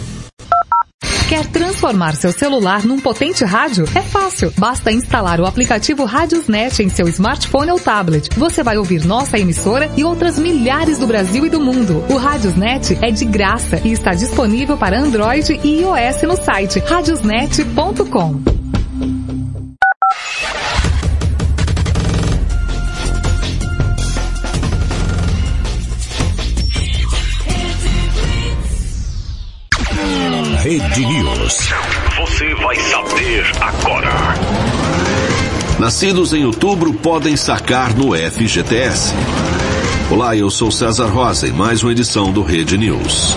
Quer transformar seu celular num potente rádio? É fácil. Basta instalar o aplicativo Radiosnet em seu smartphone ou tablet. Você vai ouvir nossa emissora e outras milhares do Brasil e do mundo. O Radiosnet é de graça e está disponível para Android e iOS no site radiosnet.com. Rede News. Você vai saber agora. Nascidos em outubro podem sacar no FGTS. Olá, eu sou César Rosa e mais uma edição do Rede News.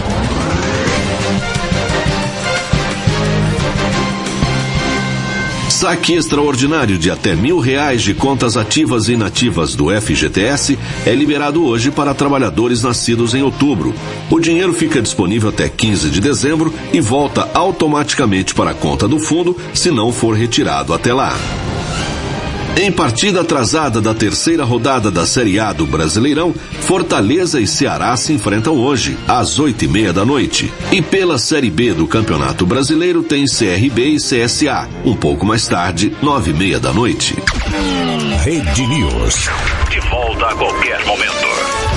Saque extraordinário de até mil reais de contas ativas e inativas do FGTS é liberado hoje para trabalhadores nascidos em outubro. O dinheiro fica disponível até 15 de dezembro e volta automaticamente para a conta do fundo se não for retirado até lá. Em partida atrasada da terceira rodada da Série A do Brasileirão, Fortaleza e Ceará se enfrentam hoje, às oito e meia da noite. E pela Série B do Campeonato Brasileiro tem CRB e CSA, um pouco mais tarde, nove e meia da noite. Rede News. De volta a qualquer momento.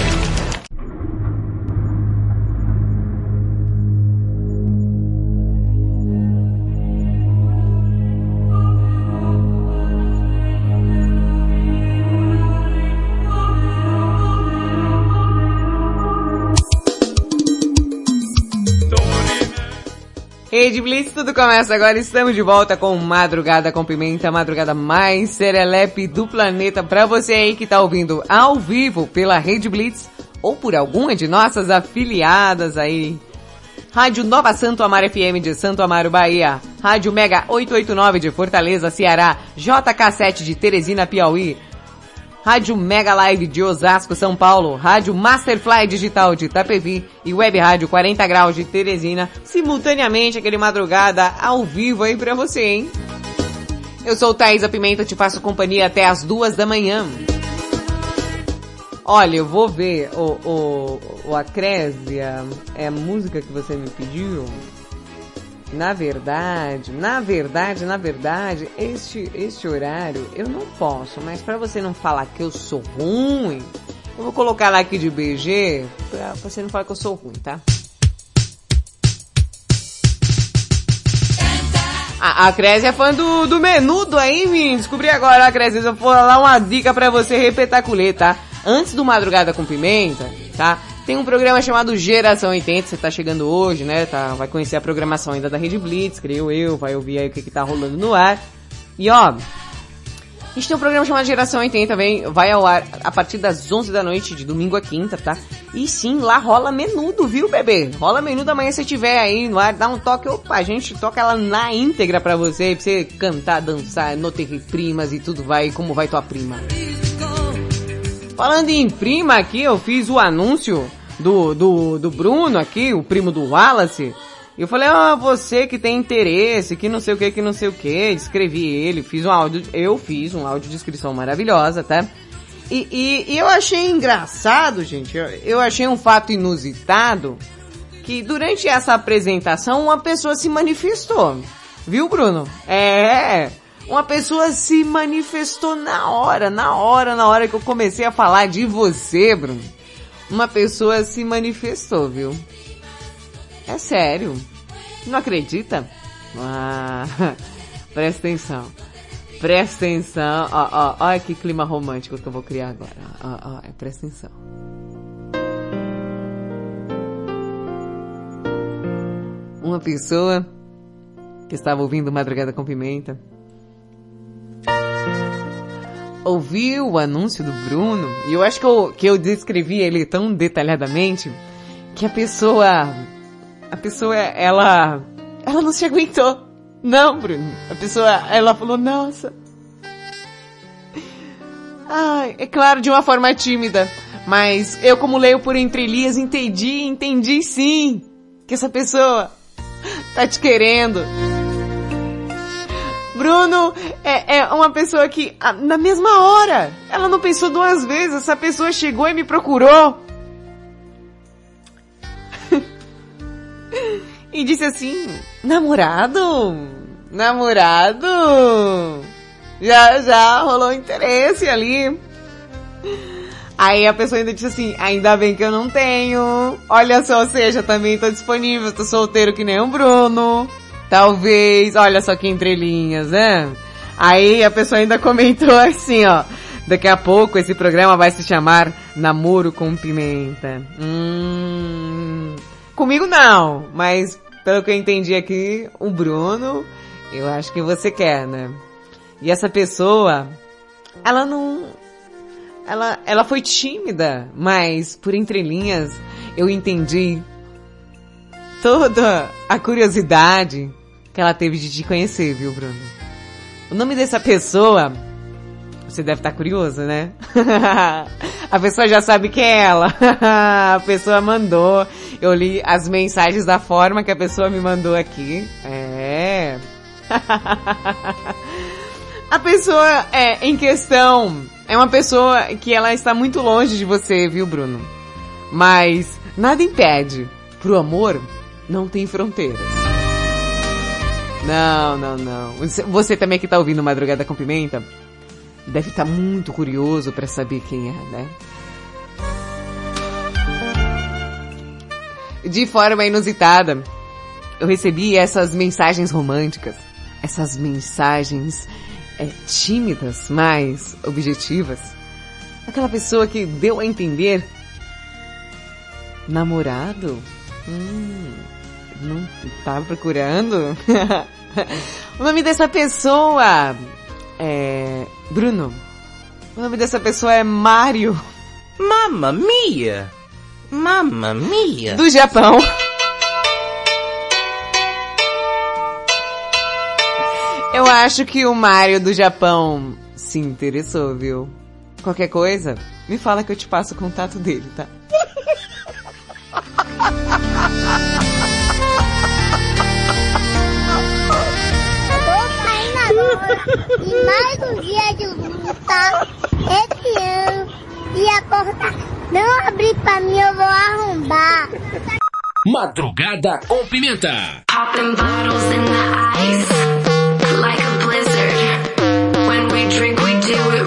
Rede Blitz, tudo começa agora. Estamos de volta com Madrugada com Pimenta, madrugada mais serelepe do planeta. Pra você aí que tá ouvindo ao vivo pela Rede Blitz ou por alguma de nossas afiliadas aí. Rádio Nova Santo Amaro FM de Santo Amaro, Bahia. Rádio Mega 889 de Fortaleza, Ceará. JK7 de Teresina, Piauí. Rádio Mega Live de Osasco, São Paulo, Rádio Masterfly Digital de Itapevi e Web Rádio 40 Graus de Teresina, simultaneamente aquele madrugada ao vivo aí pra você, hein? Eu sou Thaisa Pimenta, te faço companhia até as duas da manhã. Olha, eu vou ver o, o, o Acrésia, é a música que você me pediu? Na verdade, na verdade, na verdade, este, este horário eu não posso, mas para você não falar que eu sou ruim, eu vou colocar lá aqui de BG, pra você não falar que eu sou ruim, tá? A, a Crésia é fã do, do menudo aí, menino. Descobri agora, a Crésia. Eu vou falar uma dica pra você repetaculê, tá? Antes do Madrugada com Pimenta, tá? Tem um programa chamado Geração 80, você tá chegando hoje, né? Tá, vai conhecer a programação ainda da Rede Blitz, creio eu, vai ouvir aí o que, que tá rolando no ar. E ó, a gente tem um programa chamado Geração 80 também, vai ao ar a partir das 11 da noite, de domingo a quinta, tá? E sim, lá rola menudo, viu, bebê? Rola menudo amanhã se tiver aí no ar, dá um toque, opa, a gente toca ela na íntegra pra você, pra você cantar, dançar, no ter primas e tudo vai, como vai tua prima. Falando em prima aqui, eu fiz o anúncio do, do, do Bruno aqui, o primo do Wallace. Eu falei, ah, você que tem interesse, que não sei o que, que não sei o que, escrevi ele, fiz um áudio, eu fiz um áudio de descrição maravilhosa, tá? E, e, e eu achei engraçado, gente, eu, eu achei um fato inusitado, que durante essa apresentação uma pessoa se manifestou. Viu, Bruno? É, uma pessoa se manifestou na hora, na hora, na hora que eu comecei a falar de você, Bruno. Uma pessoa se manifestou, viu? É sério. Não acredita? Ah, presta atenção. Presta atenção. Ó, ó, olha que clima romântico que eu vou criar agora. Ó, ó, presta atenção. Uma pessoa que estava ouvindo Madrugada com Pimenta ouviu o anúncio do Bruno, e eu acho que eu, que eu descrevi ele tão detalhadamente, que a pessoa, a pessoa, ela, ela não se aguentou. Não, Bruno. A pessoa, ela falou, nossa. Ai, é claro, de uma forma tímida. Mas eu, como leio por entrelinhas, entendi, entendi sim, que essa pessoa tá te querendo. Bruno é, é uma pessoa que, na mesma hora, ela não pensou duas vezes, essa pessoa chegou e me procurou. e disse assim, namorado? Namorado? Já, já rolou interesse ali. Aí a pessoa ainda disse assim, ainda bem que eu não tenho. Olha só, ou seja, também tô disponível, tô solteiro que nem o Bruno. Talvez, olha só que entrelinhas, né? Aí a pessoa ainda comentou assim, ó. Daqui a pouco esse programa vai se chamar Namoro com Pimenta. Hum, comigo não, mas Pelo que eu entendi aqui, o Bruno, eu acho que você quer, né? E essa pessoa, ela não, ela, ela foi tímida, mas por entrelinhas eu entendi toda a curiosidade que ela teve de te conhecer, viu, Bruno? O nome dessa pessoa, você deve estar curioso, né? a pessoa já sabe que é ela. a pessoa mandou. Eu li as mensagens da forma que a pessoa me mandou aqui. É. a pessoa é em questão é uma pessoa que ela está muito longe de você, viu, Bruno? Mas nada impede. Pro amor não tem fronteiras. Não, não, não. Você- também que tá ouvindo Madrugada com Pimenta, deve estar muito curioso para saber quem é, né? De forma inusitada, eu recebi essas mensagens românticas, essas mensagens é, tímidas, mas objetivas. Aquela pessoa que deu a entender namorado? Hum, não tá procurando? o nome dessa pessoa é Bruno. O nome dessa pessoa é Mário. Mamma mia! Mamma mia! Do Japão. Eu acho que o Mário do Japão se interessou, viu? Qualquer coisa, me fala que eu te passo o contato dele, tá? e mais um dia de luta esse ano e a porta não abrir pra mim eu vou arrombar. Madrugada com Pimenta. Popping bottles in the ice, like a blizzard. When we drink, we do it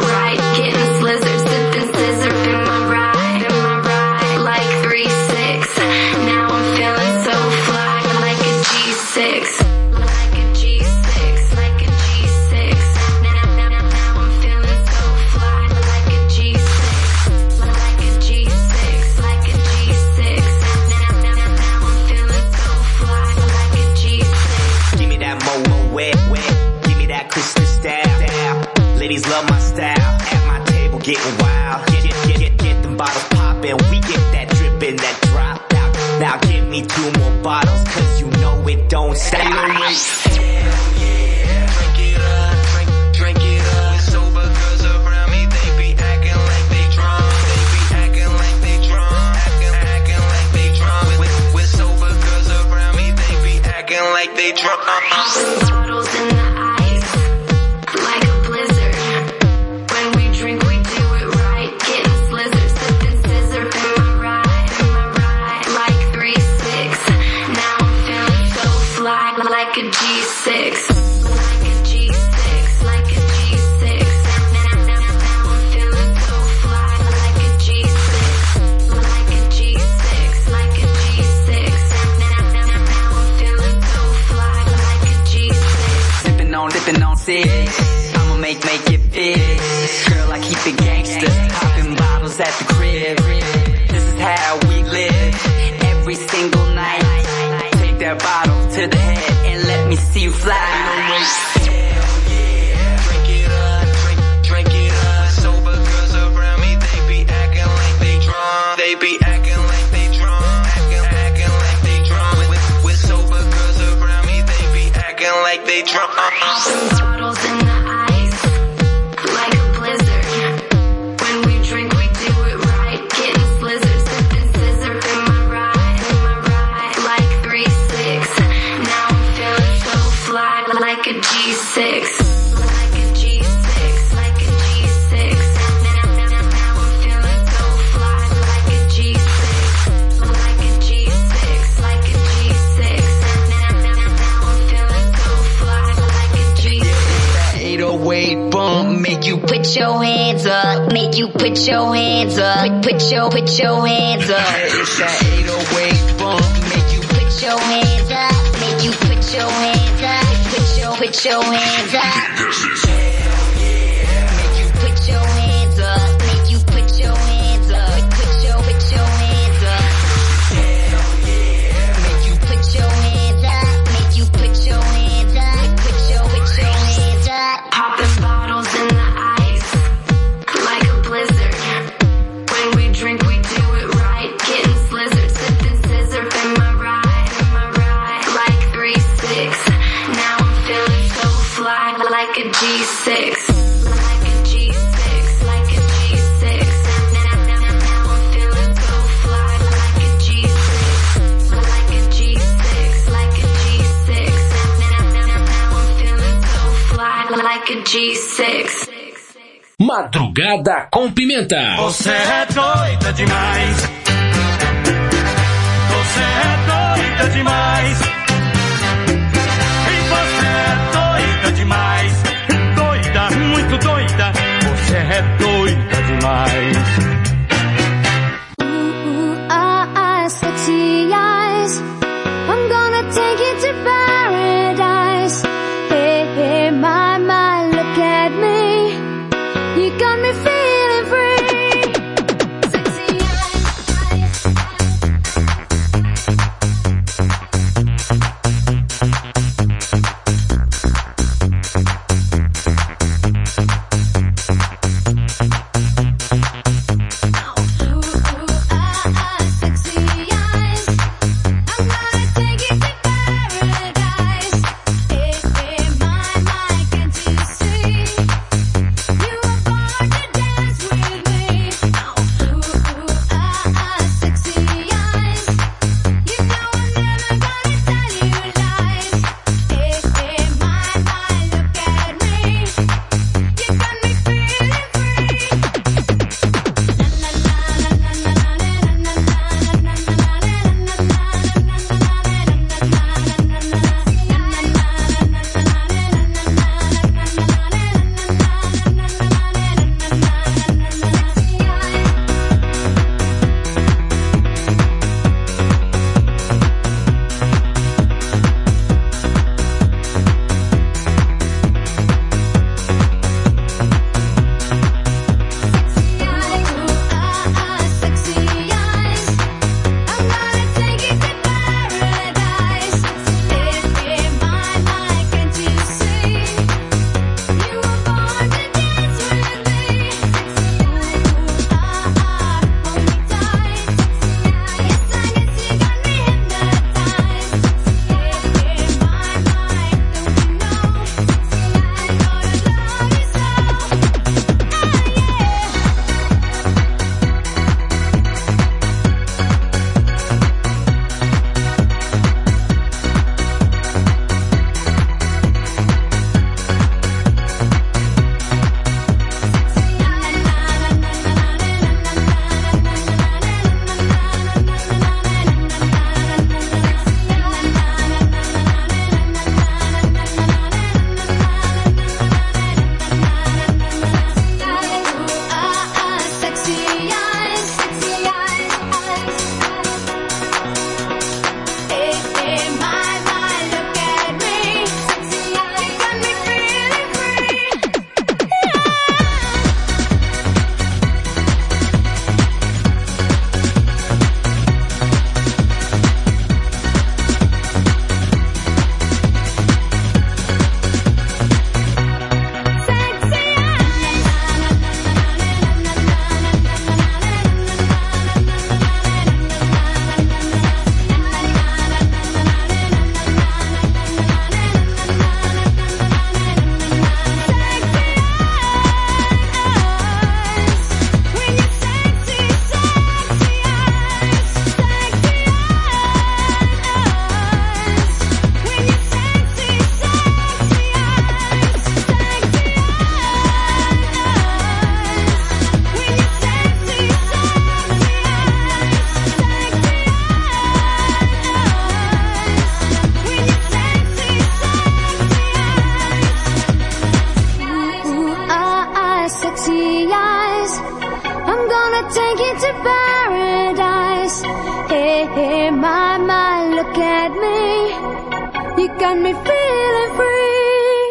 Hey, my, my, look at me. You got me feeling free.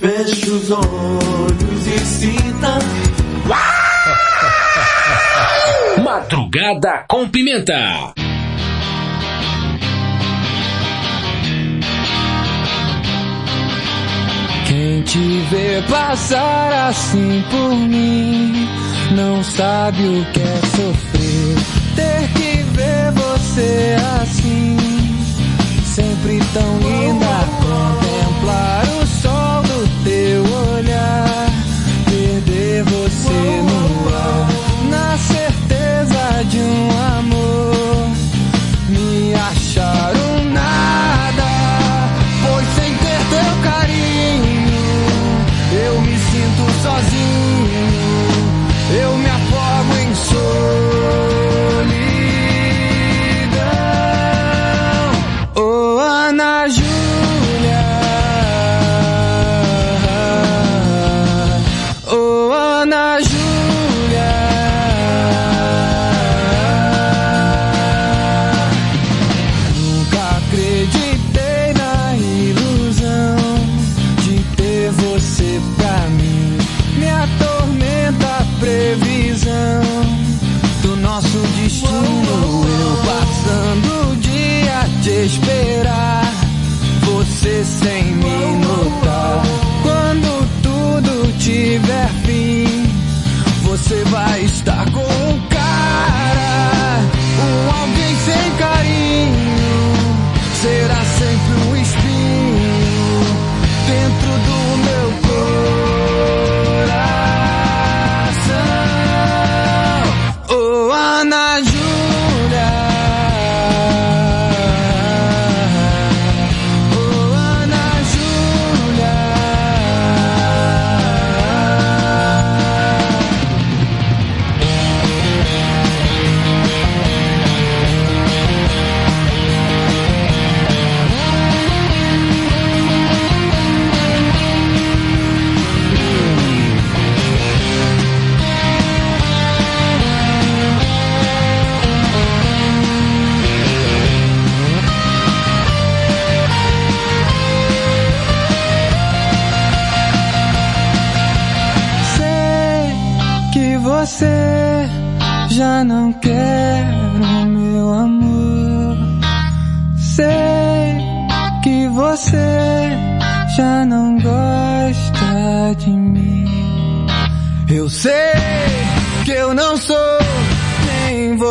Feche os olhos e sinta. Madrugada com Pimenta. Quem te vê passar assim por mim não sabe o que é sofrer. Você assim, sempre tão linda. Contemplar o sol do teu olhar, perder você no ar, na certeza de um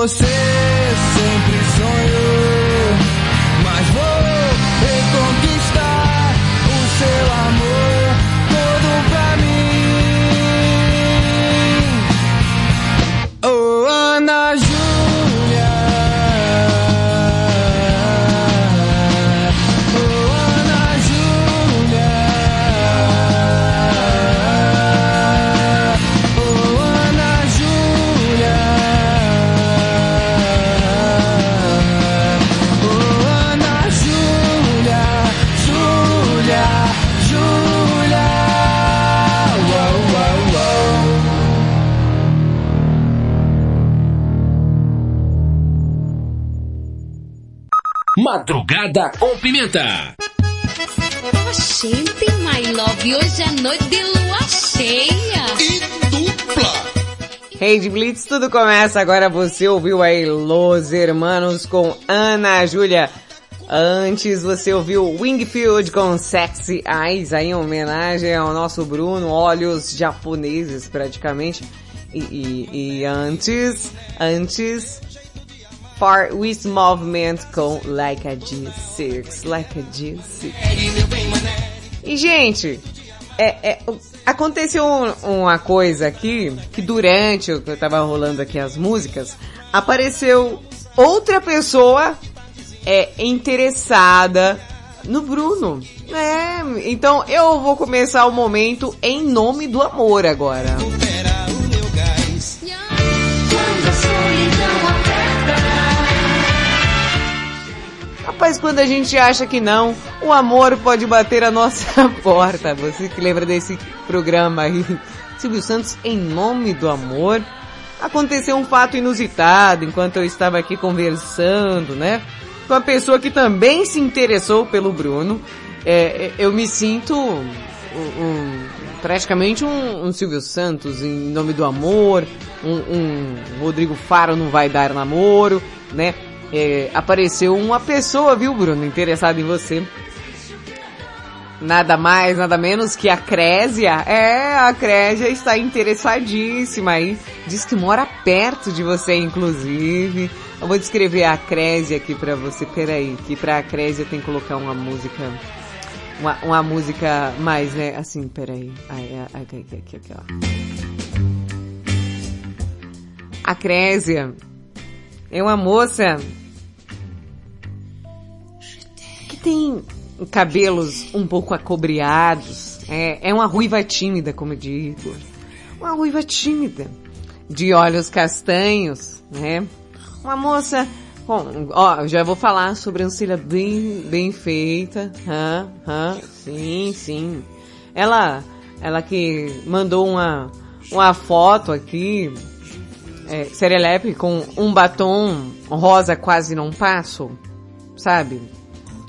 você Madrugada com Pimenta. Gente, my love, hoje é noite de lua cheia. Rede Blitz, tudo começa agora. Você ouviu aí Los Hermanos com Ana Júlia. Antes você ouviu Wingfield com Sexy Eyes, aí em homenagem ao nosso Bruno, olhos japoneses praticamente. E, e, e antes, antes, Far West Movement com Like a G6, Like a G6. E gente, é, é, aconteceu um- uma coisa aqui, que durante eu tava rolando aqui as músicas, apareceu outra pessoa é, interessada no Bruno. É, então eu vou começar o momento em nome do amor agora. Rapaz, quando a gente acha que não, o amor pode bater a nossa porta. Você que lembra desse programa aí, Silvio Santos, em nome do amor. Aconteceu um fato inusitado enquanto eu estava aqui conversando, né? Com a pessoa que também se interessou pelo Bruno. É, eu me sinto um, um- praticamente um, um Silvio Santos em nome do amor, um Rodrigo Faro não vai dar namoro, né? É, apareceu uma pessoa, viu, Bruno, interessada em você. Nada mais, nada menos que a Crésia. É, a Crésia está interessadíssima aí. Diz que mora perto de você, inclusive. Eu vou descrever a Crésia aqui pra você. Peraí, que pra Crésia tem que colocar uma música. Uma, uma música mais, né? Assim, peraí. Aqui, aqui, aqui, ó. A Crésia é uma moça que tem cabelos um pouco acobreados. É, é uma ruiva tímida, como eu digo. Uma ruiva tímida. De olhos castanhos, né? Uma moça ó, já vou falar sobrancelha bem, bem feita. Hã, hã, sim, sim. Ela, ela que mandou uma, uma foto aqui, é, serelepe com um batom rosa quase não passo, sabe?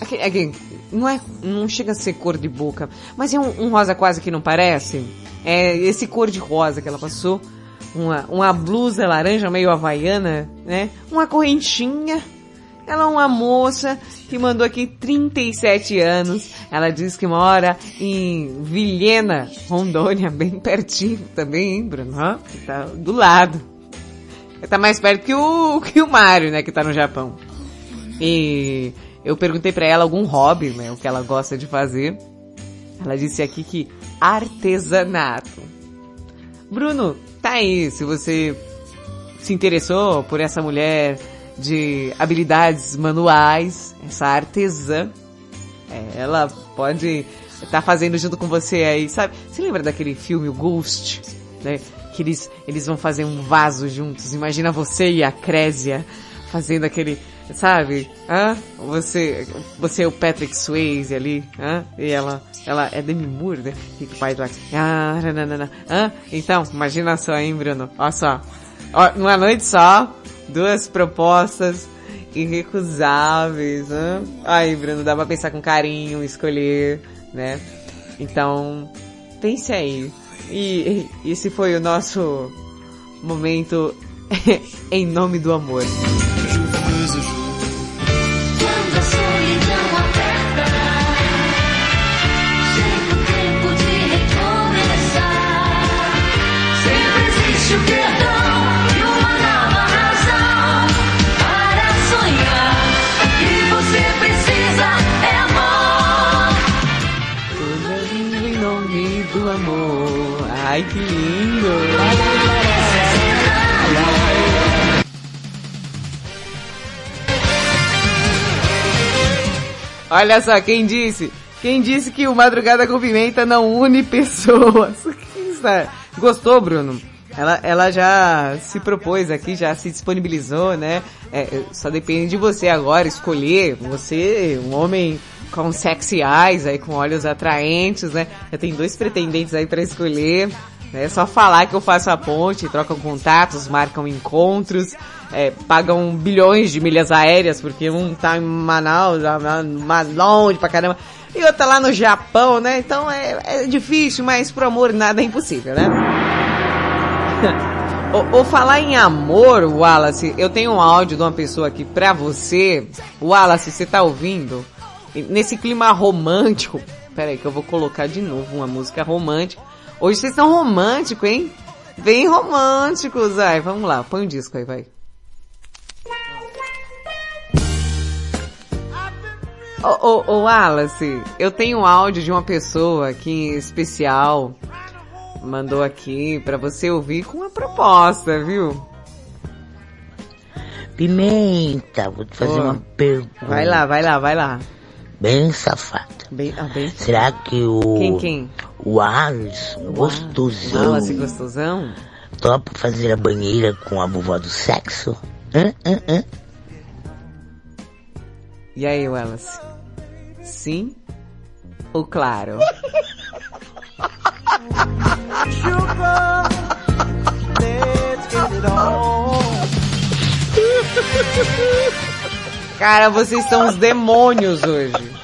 Aqui, aqui, não é, não chega a ser cor de boca, mas é um, um rosa quase que não parece. É esse cor de rosa que ela passou uma, uma blusa laranja meio havaiana, né? Uma correntinha. Ela é uma moça que mandou aqui 37 anos. Ela diz que mora em Vilhena, Rondônia, bem pertinho também, hein, Bruno? Tá do lado. Tá mais perto que o, que o Mário, né, que tá no Japão. E eu perguntei pra ela algum hobby, né, o que ela gosta de fazer. Ela disse aqui que artesanato. Bruno, tá aí, se você se interessou por essa mulher de habilidades manuais, essa artesã, é, ela pode estar tá fazendo junto com você aí, sabe? Você lembra daquele filme, o Ghost, né? Que eles, eles vão fazer um vaso juntos. Imagina você e a Crésia fazendo aquele, sabe? Hã? Você, você é o Patrick Swayze ali, hã? E ela, ela é Demi Moore, né? Que faz lá, ah, nanana, hã? Então, imagina só, hein, Bruno? Olha só. Ó, numa noite só, duas propostas irrecusáveis, né? Aí, Bruno, dá pra pensar com carinho, escolher, né? Então, pense aí. E esse foi o nosso momento em nome do amor. Olha só, quem disse? Quem disse que o Madrugada com Pimenta não une pessoas? Gostou, Bruno? Ela, ela já se propôs aqui, já se disponibilizou, né? É, só depende de você agora escolher. Você, um homem com sexy eyes, aí com olhos atraentes, né? Eu tenho dois pretendentes aí para escolher. É só falar que eu faço a ponte, trocam contatos, marcam encontros, é, pagam bilhões de milhas aéreas, porque um tá em Manaus, mais longe pra caramba, e outro tá lá no Japão, né? Então é, é difícil, mas pro amor nada é impossível, né? Ou falar em amor, Wallace, eu tenho um áudio de uma pessoa aqui pra você. Wallace, você tá ouvindo? Nesse clima romântico. Pera aí que eu vou colocar de novo uma música romântica. Hoje vocês estão românticos, hein? Bem românticos, ai. Vamos lá, põe o um disco aí, vai. Ô, ô, ô, Wallace, eu tenho um áudio de uma pessoa aqui especial. Mandou aqui pra você ouvir com uma proposta, viu? Pimenta, vou te fazer Ô, uma pergunta. Vai lá, vai lá, vai lá. Bem safada. Bem, ah, bem. Será que o... Quem, quem? O Alisson, gostosão. Wallace gostosão? Topa fazer a banheira com a vovó do sexo? Hã, hã, hã? E aí, Wallace? Sim ou claro? Cara, vocês são os demônios hoje.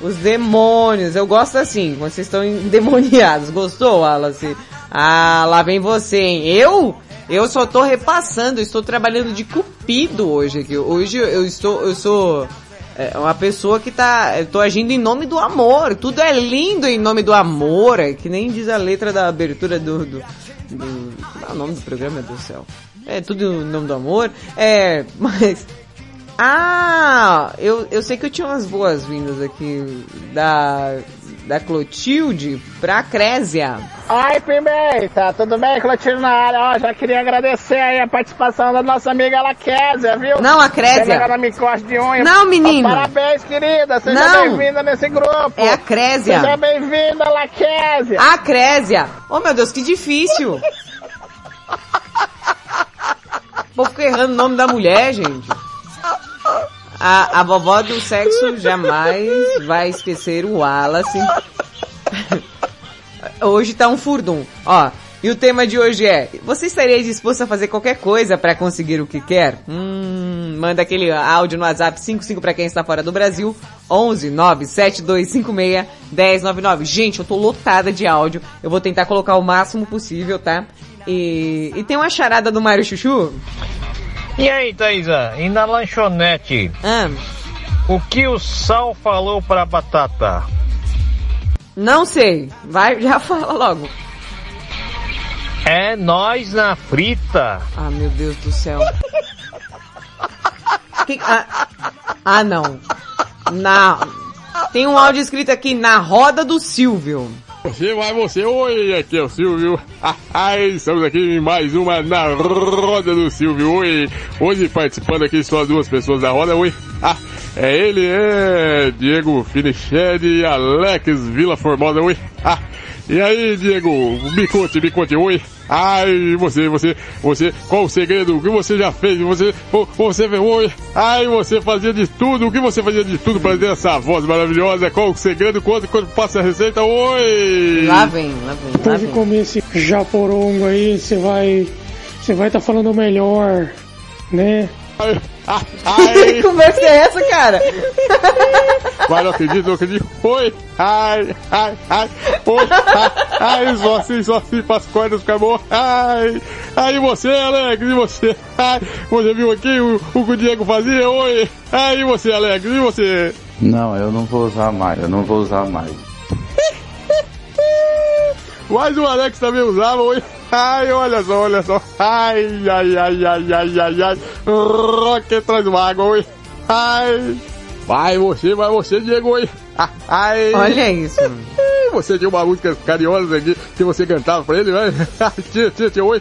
Os demônios. Eu gosto assim, quando vocês estão endemoniados. Gostou, Wallace? Ah, lá vem você, hein? Eu? Eu só tô repassando, estou trabalhando de cupido hoje aqui. Hoje eu estou, eu sou é, uma pessoa que tá, eu tô agindo em nome do amor. Tudo é lindo em nome do amor, é que nem diz a letra da abertura do, do, do qual é o nome do programa do céu. É tudo em nome do amor. É, mas ah, eu, eu sei que eu tinha umas boas-vindas aqui da, da Clotilde pra Crésia. Oi, Pimenta, tudo bem? Clotilde na área. Ó, já queria agradecer aí a participação da nossa amiga Laquésia, viu? Não, a Crésia. Agora me corte de unha. Não, menino. Ó, parabéns, querida. Seja Não. bem-vinda nesse grupo. É a Crésia. Seja bem-vinda, Laquésia. A Crésia. Oh, meu Deus, que difícil. Vou ficar errando o nome da mulher, gente. A, a vovó do sexo jamais vai esquecer o Wallace. Hoje tá um furdum. Ó, e o tema de hoje é: Você estaria disposto a fazer qualquer coisa para conseguir o que quer? Hum, manda aquele áudio no WhatsApp 55 para quem está fora do Brasil, 11 97256 1099. Gente, eu tô lotada de áudio. Eu vou tentar colocar o máximo possível, tá? E, e tem uma charada do Mário Chuchu? E aí, Thaisa, e na lanchonete? Ah. O que o sal falou pra batata? Não sei. Vai, já fala logo. É nós na frita. Ah, meu Deus do céu. Que- ah, ah, não. Na, tem um áudio escrito aqui, na roda do Silvio. Você vai, você. Oi, aqui é o Silvio. Ai, estamos aqui em mais uma na roda do Silvio. Oi. Hoje participando aqui só duas pessoas da roda. Oi. Ah, é ele, é Diego Finichelli e Alex Vila Formosa. Oi. Ah, e aí, Diego? Me conte, me conte. Oi. Ai, você, você, você, qual o segredo? O que você já fez? Você, você, oi. Ai, você fazia de tudo. O que você fazia de tudo para ter essa voz maravilhosa? Qual o segredo? Quando, quando passa a receita? Oi. Lá vem, lá vem, lá Depois de vem. comer esse japorongo aí, você vai. Você vai estar falando melhor, né? Que conversa é essa, cara? Vai, não acredito, não acredito. Oi, ai, ai, ai, oi, ai, ai, só assim, só assim, para as cordas ficar bom. Ai, ai, e você, Alex, e você? Ai, você viu aqui o, o que o Diego fazia? Oi, ai, e você, Alex, e você? Não, eu não vou usar mais, eu não vou usar mais. Mas o Alex também usava. Ai, olha só, olha só. Ai, ai, ai, ai, ai, ai, ai. Rock traz uma água, oi. Ai. Vai você, vai você, Diego, oi. Ai. Olha isso. Você tinha uma música carinhosa aqui que você cantava pra ele, né? Tia, tia, tia, oi.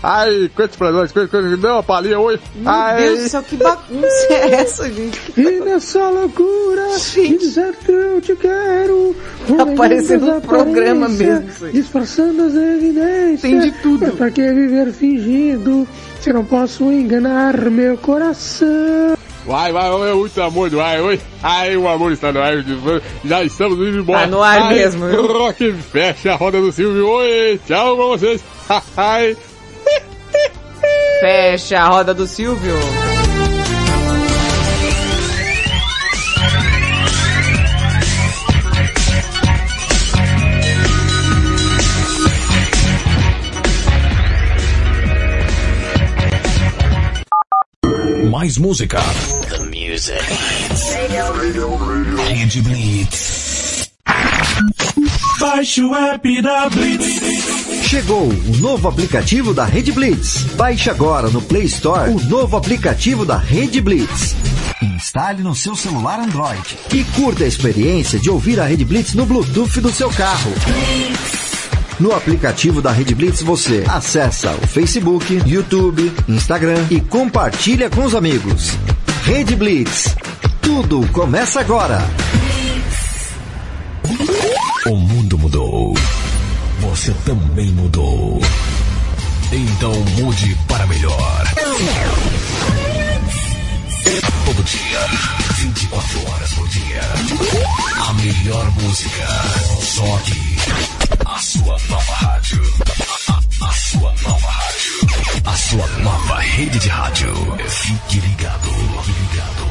Ai, cante pra nós, cante, cante, dá uma palhinha, oi. Meu Ai. Deus do céu, que bagunça é essa, gente? E nessa loucura, de dizer que eu te quero. Tá parecendo um programa mesmo aí. Disfarçando as evidências. Tem de tudo. Mas pra que viver fingindo? Se não posso enganar meu coração. Vai, vai, é muito amor do ar, oi. Ai, o amor está no ar. Já estamos indo embora. Tá no ar Ai, mesmo, viu? Rock fecha a roda do Silvio. Oi, tchau pra vocês. Ai. Fecha a roda do Silvio. Mais música. The music. Rede Blitz. Baixe o app da Blitz. Chegou o novo aplicativo da Rede Blitz. Baixe agora no Play Store o novo aplicativo da Rede Blitz. Instale no seu celular Android e curta a experiência de ouvir a Rede Blitz no Bluetooth do seu carro. No aplicativo da Rede Blitz você acessa o Facebook, YouTube, Instagram e compartilha com os amigos. Rede Blitz. Tudo começa agora. O mundo mudou. Você também mudou. Então mude para melhor. Todo dia, 24 horas por dia. A melhor música. Só aqui. A sua nova rádio. A, a- sua nova rádio. A sua nova rede de rádio. Fique ligado. Fique ligado.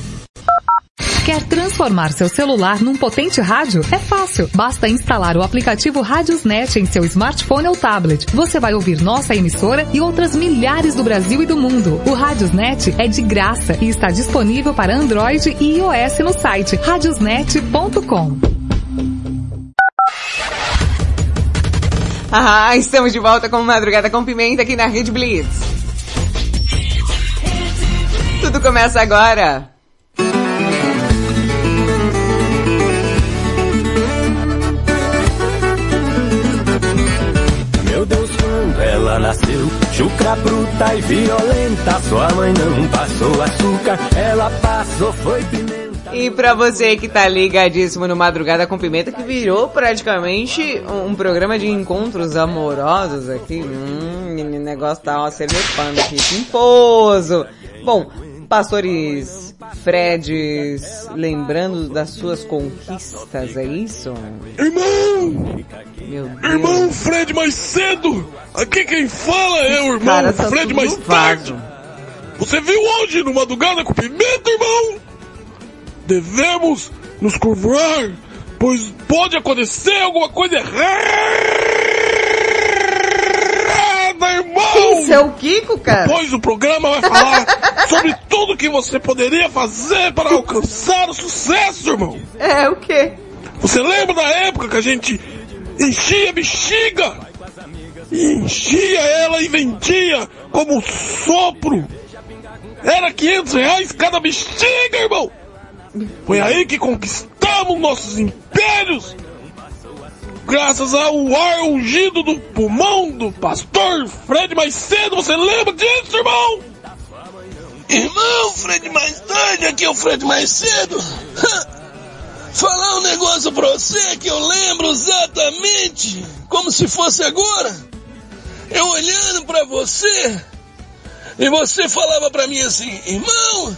Quer transformar seu celular num potente rádio? É fácil. Basta instalar o aplicativo Radiosnet em seu smartphone ou tablet. Você vai ouvir nossa emissora e outras milhares do Brasil e do mundo. O Radiosnet é de graça e está disponível para Android e iOS no site radiosnet.com. Ah, estamos de volta com Madrugada com Pimenta aqui na Rede Blitz. Tudo começa agora. Nasceu, chucra bruta e violenta. Sua mãe não passou açúcar, ela passou foi pimenta. E pra você que tá ligadíssimo no Madrugada com Pimenta, que virou praticamente um, um programa de encontros amorosos aqui. Hum, o negócio tá ó, serlepando aqui, pimposo. Bom, pastores Freds, lembrando das suas conquistas, é isso? Irmão! Meu Deus. Irmão Fred mais cedo! Aqui quem fala é o irmão Cara, tá Fred mais tarde! Você viu hoje no Madrugada com Pimenta, irmão? Devemos nos curvar, pois pode acontecer alguma coisa errada, irmão! Isso é o Kiko, cara? Pois o programa vai falar sobre tudo que você poderia fazer para alcançar o sucesso, irmão! É, o quê? Você lembra da época que a gente enchia bexiga? E enchia ela e vendia como sopro. Era 500 reais cada bexiga, irmão. Foi aí que conquistamos nossos impérios. Graças ao ar ungido do pulmão do pastor Fred mais cedo. Você lembra disso, irmão? Irmão, Fred mais tarde, aqui é o Fred mais cedo. Falar um negócio pra você que eu lembro exatamente, como se fosse agora. Eu olhando pra você, e você falava pra mim assim, irmão,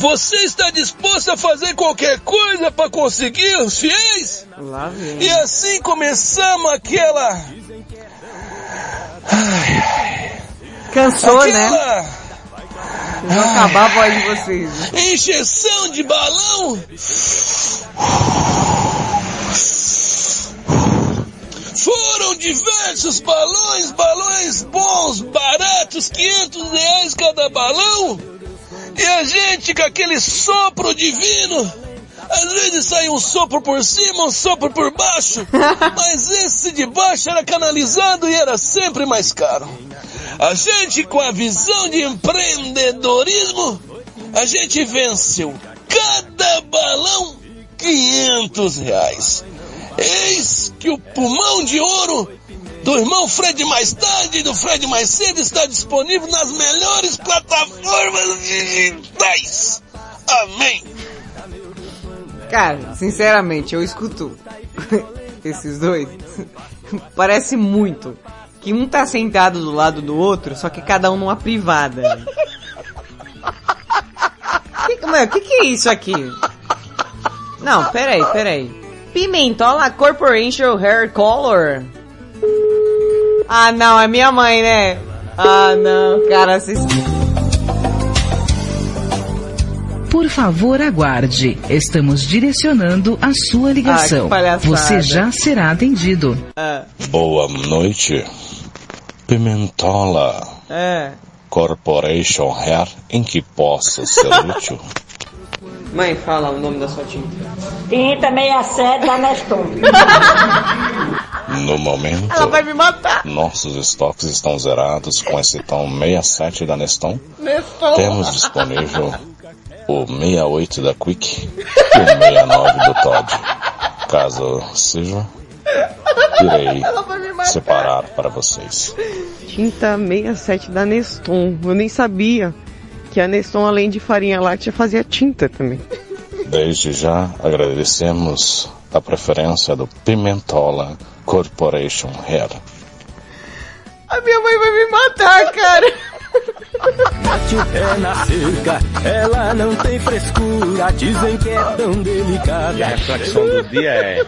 você está disposto a fazer qualquer coisa pra conseguir os fiéis? E assim começamos aquela. Ai, ai. Cansou, né? Aquela Vocês vão acabar a voz de vocês. Injeção de balão? Foram diversos balões, balões bons, baratos, 500 reais cada balão. E a gente com aquele sopro divino. Às vezes sai um sopro por cima, um sopro por baixo. Mas esse de baixo era canalizado e era sempre mais caro. A gente com a visão de empreendedorismo, a gente venceu cada balão 500 reais. Eis que o pulmão de ouro do irmão Fred mais tarde do Fred mais cedo está disponível nas melhores plataformas digitais. Amém. Cara, sinceramente, eu escuto esses dois. Parece muito que um tá sentado do lado do outro, só que cada um numa privada. que, mano, que que é isso aqui? Não, peraí, peraí. Pimentola Corporation Hair Color. Ah, não, é minha mãe, né? Ah, não, cara, vocês... Por favor, aguarde. Estamos direcionando a sua ligação. Ah, que palhaçada. Você já será atendido. Ah, Boa noite. Pimentola é. Corporation Hair em que possa ser útil. Mãe, fala o nome da sua tinta. Tinta 67 da Neston. No momento, Ela vai me matar. nossos estoques estão zerados com esse tom 67 da Neston. Neston. Temos disponível o 68 da Quick e o 69 do Todd. Caso seja, irei separar para vocês. Tinta 67 da Neston. Eu nem sabia que a Neston, além de farinha láctea, fazia tinta também. Desde já agradecemos a preferência do Pimentola Corporation Hair. A minha mãe vai me matar, cara. Bate o pé na cerca, ela não tem frescura, dizem que é tão delicada. E a reflexão do dia é: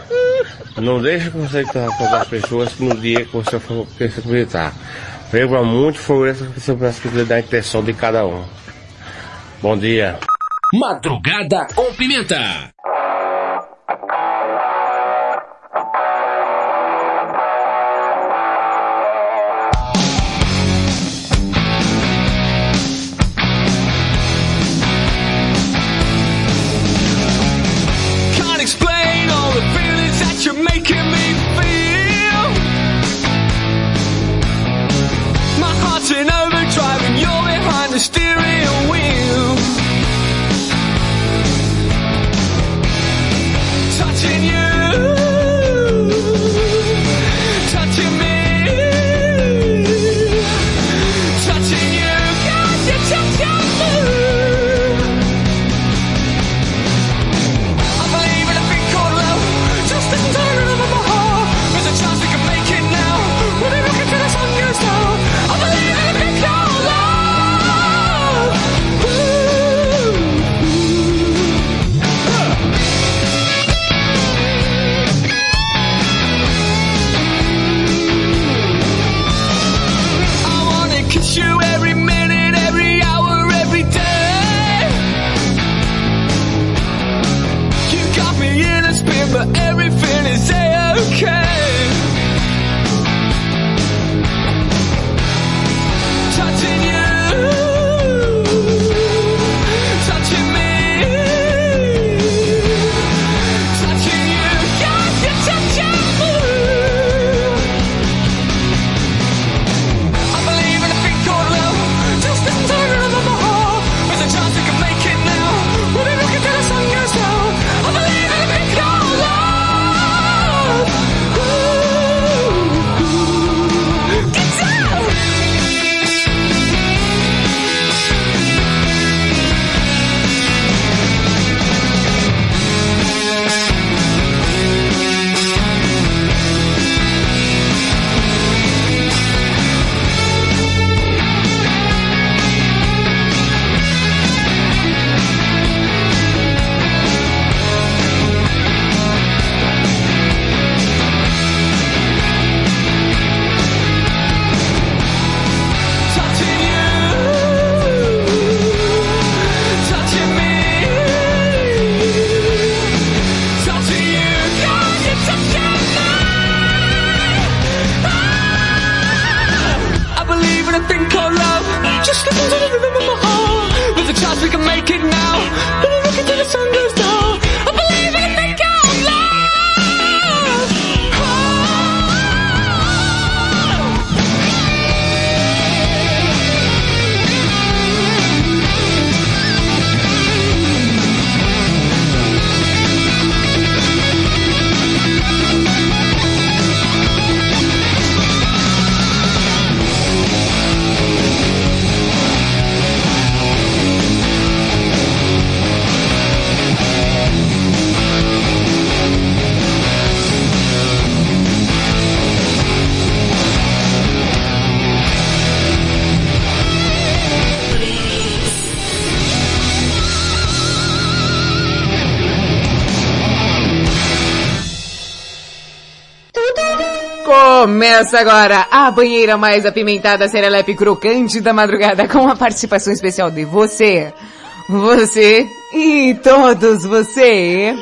não deixe conceito com as pessoas no dia que você for visitar. Lembra muito foi essa possibilidade da intenção de cada um. Bom dia. Madrugada com Pimenta. Começa agora a banheira mais apimentada, serelepe crocante da madrugada com a participação especial de você, você e todos você.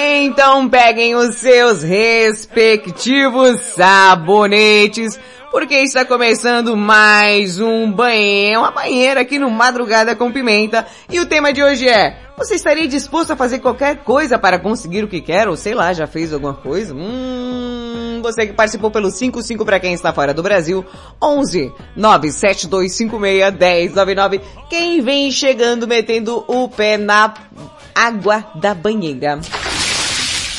Então peguem os seus respectivos sabonetes, porque está começando mais um banheiro, uma banheira aqui no Madrugada com Pimenta, e o tema de hoje é, você estaria disposto a fazer qualquer coisa para conseguir o que quer, ou sei lá, já fez alguma coisa? Hum, você que participou pelo 55 para quem está fora do Brasil, 11 97256 1099, quem vem chegando metendo o pé na água da banheira.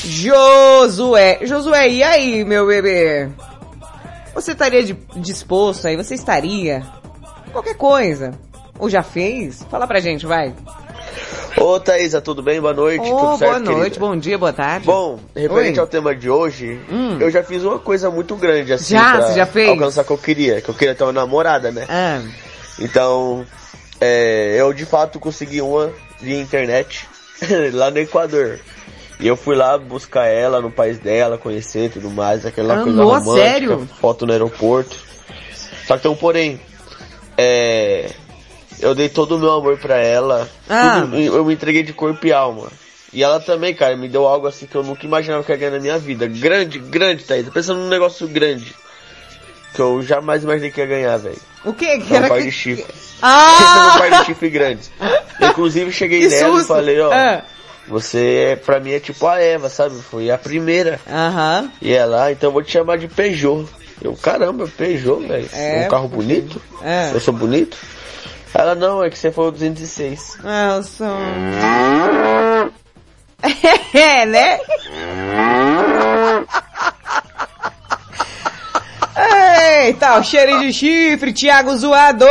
Josué. Josué, e aí, meu bebê? Você estaria de- disposto aí? Você estaria? Qualquer coisa. Ou já fez? Fala pra gente, vai. Ô Thaisa, tudo bem? Boa noite. Tudo certo, boa noite, querida? bom dia, boa tarde. Bom, referente Oi. ao tema de hoje, Hum. eu já fiz uma coisa muito grande assim Já? Você já fez? alcançar o que eu queria, que eu queria ter uma namorada, né? Ah. Então, é, eu de fato consegui uma via internet lá no Equador. E eu fui lá buscar ela no país dela, conhecer e tudo mais, aquela Ah, coisa romântica, sério? foto no aeroporto. Só que tem um porém. É, eu dei todo o meu amor pra ela. Ah. tudo- eu me entreguei de corpo e alma. E ela também, cara, me deu algo assim que eu nunca imaginava que ia ganhar na minha vida. Grande, grande, Thaís. Pensando num negócio grande. Que eu jamais imaginei que ia ganhar, velho. O que que É um era par que... de chifre. Ah! um par de chifre grandes. Eu, inclusive cheguei Que nela e susto. falei, ó. Ah. Você, é, pra mim, é tipo a Eva, sabe? Foi a primeira. Aham. E ela, então eu vou te chamar de Peugeot. Eu, caramba, Peugeot, velho. É, um carro bonito. É. Eu sou bonito. Ela, não, é que você foi o 206. Ah, eu sou... É, né? Eita, o cheiro de chifre, Thiago zoado.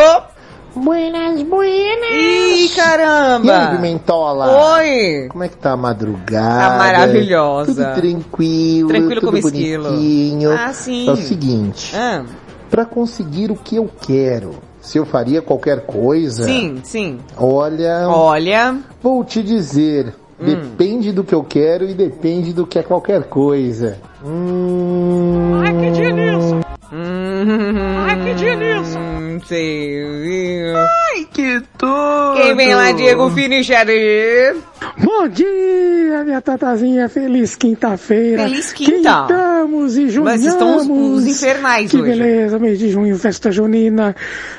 Buenas, buenas. Ih, caramba. E aí, Pimentola? Oi. Como é que tá a madrugada? Tá maravilhosa. Tudo tranquilo, Tranquilo tudo como esquilo. bonitinho. Ah, sim. É o seguinte, Ah, pra conseguir o que eu quero, se eu faria qualquer coisa... sim, sim. Olha... Olha... Vou te dizer, Hum. depende do que eu quero e depende do que é qualquer coisa. Hum... Ai, que dia nisso? Hum, Ai, que Ai, que tudo! Quem vem lá, Diego Finisher? Bom dia, minha tatazinha. Feliz quinta-feira. Feliz quinta. Quintamos e junhamos. Mas estão os, os infernais Que hoje. beleza, mês de junho, festa junina.